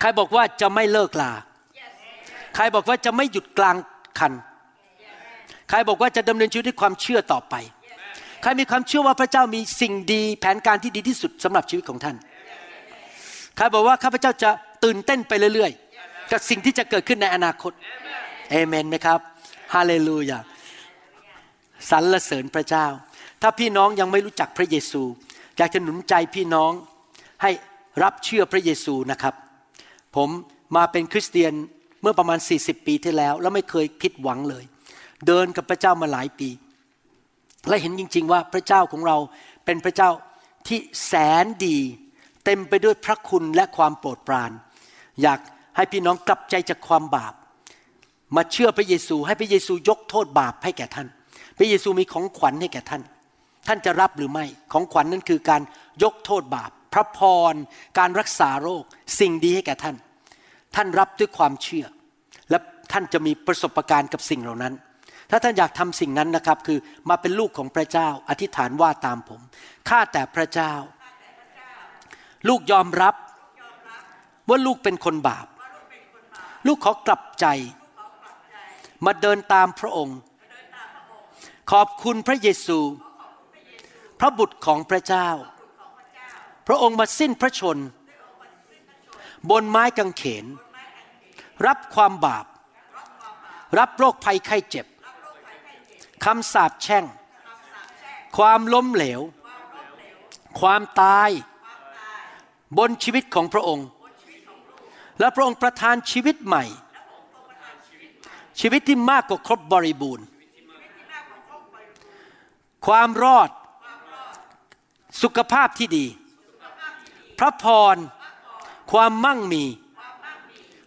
ใครบอกว่าจะไม่เลิกลา ใครบอกว่าจะไม่หยุดกลางคัน ใครบอกว่าจะดำเนินชีวิตด้วยความเชื่อต่อไป ใครมีความเชื่อว่าพระเจ้ามีสิ่งดีแผนการที่ดีที่สุดสำหรับชีวิตของท่าน ใครบอกว่าข้าพเจ้าจะตื่นเต้นไปเรื่อยๆ กับสิ่งที่จะเกิดขึ้นในอนาคต เอเมนไหมครับ ฮาเลลูยา สรรเสริญพระเจ้า ถ้าพี่น้องยังไม่รู้จักพระเยซู อยากจะหนุนใจพี่น้องให้รับเชื่อพระเยซูนะครับ ผมมาเป็นคริสเตียนเมื่อประมาณ 40 ปีที่แล้ว แล้วไม่เคยผิดหวังเลย เดินกับพระเจ้ามาหลายปี และเห็นจริง ๆ ว่าพระเจ้าของเราเป็นพระเจ้าที่แสนดี เต็มไปด้วยพระคุณและความโปรดปราน อยากให้พี่น้องกลับใจจากความบาป มาเชื่อพระเยซู ให้พระเยซูยกโทษบาปให้แก่ท่าน พระเยซูมีของขวัญให้แก่ท่าน ท่านจะรับหรือไม่ของขวัญนนั้นคือการยกโทษบาป พระพร การรักษาโรค สิ่งดีให้แก่ท่าน ท่านรับด้วยความเชื่อ และท่านจะมีประสบการณ์กับสิ่งเหล่านั้น ถ้าท่านอยากทำสิ่งนั้นนะครับ คือมาเป็นลูกของพระเจ้า อธิษฐานว่าตามผมข้าแต่พระเจ้า ลูกยอมรับ ว่าลูกเป็นคนบาป ลูกขอกลับใจ มาเดินตามพระองค์ ขอบคุณพระเยซูพ ระบุตรของพระเจ้า พระองค์มาสิ้นพระชน บนไม้กางเขน รับความบาป รับโรคภัยไข้เจ็บคำสาปแช่ง ความล้มเหลว ความตาย บนชีวิตของพระองค์ และพระองค์ประทานชีวิตใหม่ ชีวิตที่มากกว่าครบบริบูรณ์ ความรอด สุขภาพที่ดี พระพร ความมั่งมี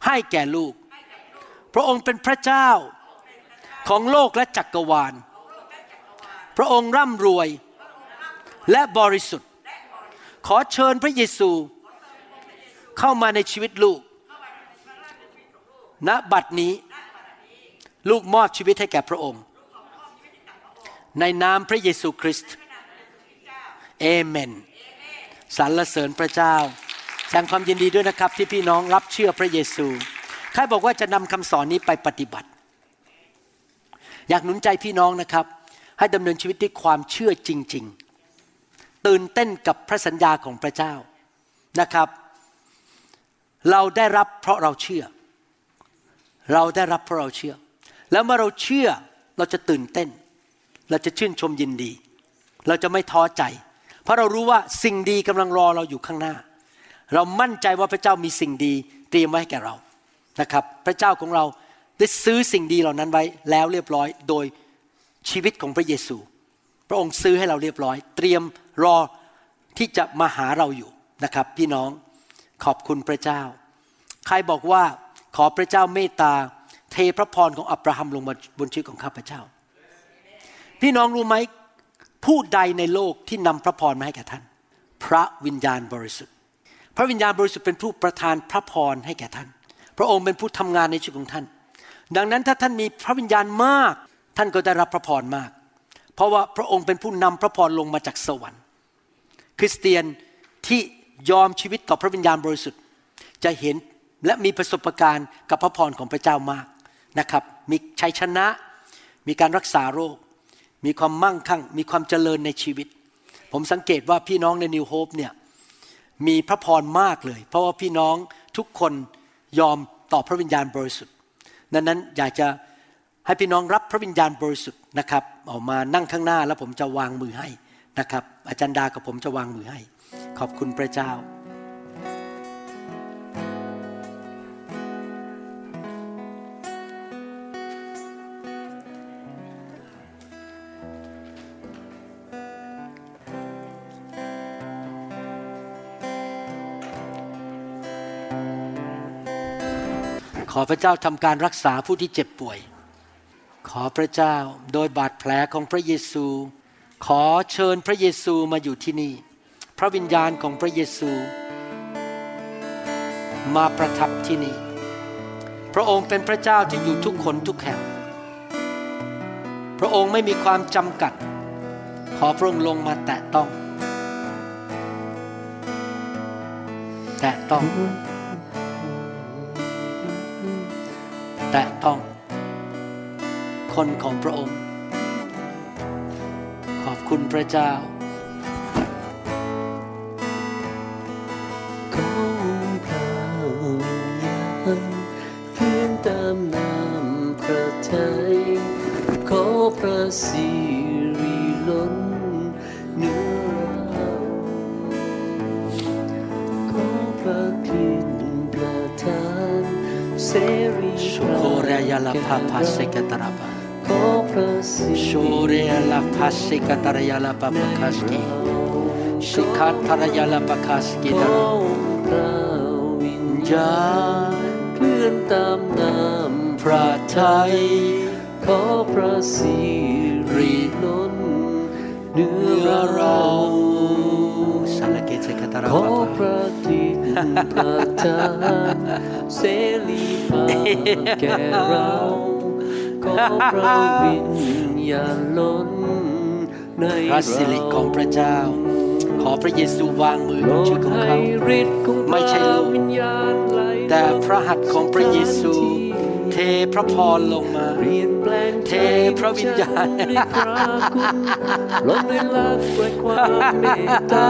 ให้แก่ลูก พระองค์เป็นพระเจ้าของโลกและจักรวาล พระองค์ร่ำรวยและบริสุทธิ์ ขอเชิญพระเยซู เข้ามาในชีวิตลูก ณ บัดนี้ ลูกมอบชีวิตให้แก่พระองค์ ในนามพระเยซูคริสต์ เอเมนสรรเสริญพระเจ้าแสดงความยินดีด้วยนะครับที่พี่น้องรับเชื่อพระเยซูใครบอกว่าจะนำคำสอนนี้ไปปฏิบัติ อยากหนุนใจพี่น้องนะครับ ให้ดำเนินชีวิตด้วยความเชื่อจริง ๆ ตื่นเต้นกับพระสัญญาของพระเจ้านะครับ เราได้รับเพราะเราเชื่อ เราได้รับเพราะเราเชื่อ แล้วเมื่อเราเชื่อเราจะตื่นเต้น เราจะชื่นชมยินดี เราจะไม่ท้อใจ เพราะเรารู้ว่าสิ่งดีกำลังรอเราอยู่ข้างหน้า เรามั่นใจว่าพระเจ้ามีสิ่งดีเตรียมไว้ให้แก่เรา นะครับ พระเจ้าของเราได้ซื้อสิ่งดีเหล่านั้นไว้แล้วเรียบร้อย โดยชีวิตของพระเยซู พระองค์ซื้อให้เราเรียบร้อย เตรียมรอที่จะมาหาเราอยู่นะครับ พี่น้องขอบคุณพระเจ้า ใครบอกว่าขอพระเจ้าเมตตาเทพระพรของอับราฮัมลงมาบนชีวิตของข้าพเจ้า พี่น้องรู้ไหม ผู้ใดในโลกที่นำพระพรมาให้แก่ท่าน พระวิญญาณบริสุทธิ์ พระวิญญาณบริสุทธิ์เป็นผู้ประทานพระพรให้แก่ท่าน พระองค์เป็นผู้ทำงานในชีวิตของท่าน ดังนั้นถ้าท่านมีพระวิญญาณมาก ท่านก็ได้รับพระพรมาก เพราะว่าพระองค์เป็นผู้นำพระพรลงมาจากสวรรค์ คริสเตียนที่ยอมชีวิตต่อพระวิญญาณบริสุทธิ์ จะเห็นและมีประสบการณ์กับพระพรของพระเจ้ามากนะครับ มีชัยชนะ มีการรักษาโรค มีความมั่งคั่ง มีความเจริญในชีวิต ผมสังเกตว่าพี่น้องในนิวโฮปเนี่ยมีพระพรมากเลย เพราะว่าพี่น้องทุกคนยอมต่อพระวิญญาณบริสุทธิ์ดังนั้นอยากจะให้พี่น้องรับพระวิญญาณบริสุทธิ์นะครับออกมานั่งข้างหน้าแล้วผมจะวางมือให้นะครับ อาจารย์ดากับผมจะวางมือให้ ขอบคุณพระเจ้า อพระเจ้าทำการรักษาผู้ที่เจ็บป่วย ขอพระเจ้าโดยบาดแผลของพระเยซู ขอเชิญพระเยซูมาอยู่ที่นี่ พระวิญญาณของพระเยซู มาประทับที่นี่ พระองค์เป็นพระเจ้าที่อยู่ทุกคนทุกแห่ง พระองค์ไม่มีความจำกัด ขอพระองค์ลงมาแตะต้อง แตะต้อง แตะต้อง คนของพระองค์ ขอบคุณพระเจ้าะคัสกิขดาอพระวิญญาณเคลื่อนตามน้ำพระทัยขอพระสิริล้นเนื้เนื้ออเราเราสารเกเจคตาราขอปะพระทิต ประทานเสรีภาพแก่เราขอพระวิญญาณล้นในพระสิริของพระเจ้า ขอพระเยซูวางมือบนชื่อดของเขาไม่ใช่ลูกแต่พระหัตถ์ของพระเยซู เทพระพรลงมา เทพระวิญญาณฉันด้วยพระคุณล้นด้วยรักและความเมตตา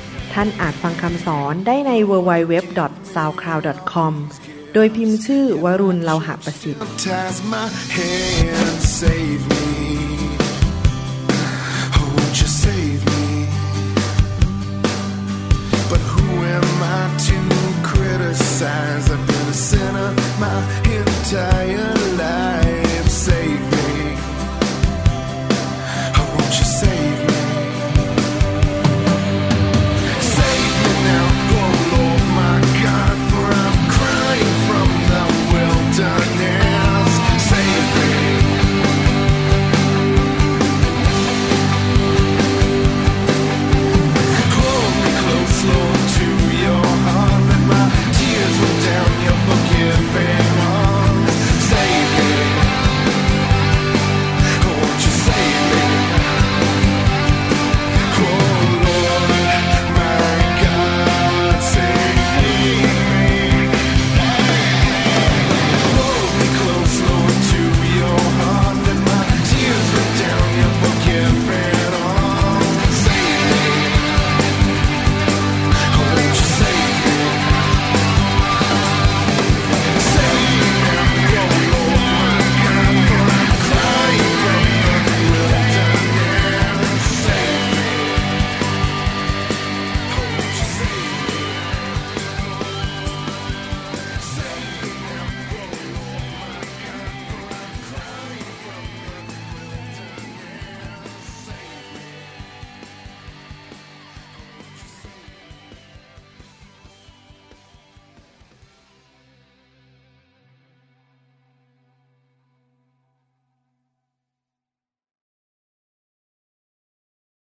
ท่านอาจฟังคำสอนได้ใน www.soundcloud.com โดยพิมพ์ชื่อวรุณเลาหะประสิทธิ์ But who am I to criticize? I've been a sinner my entire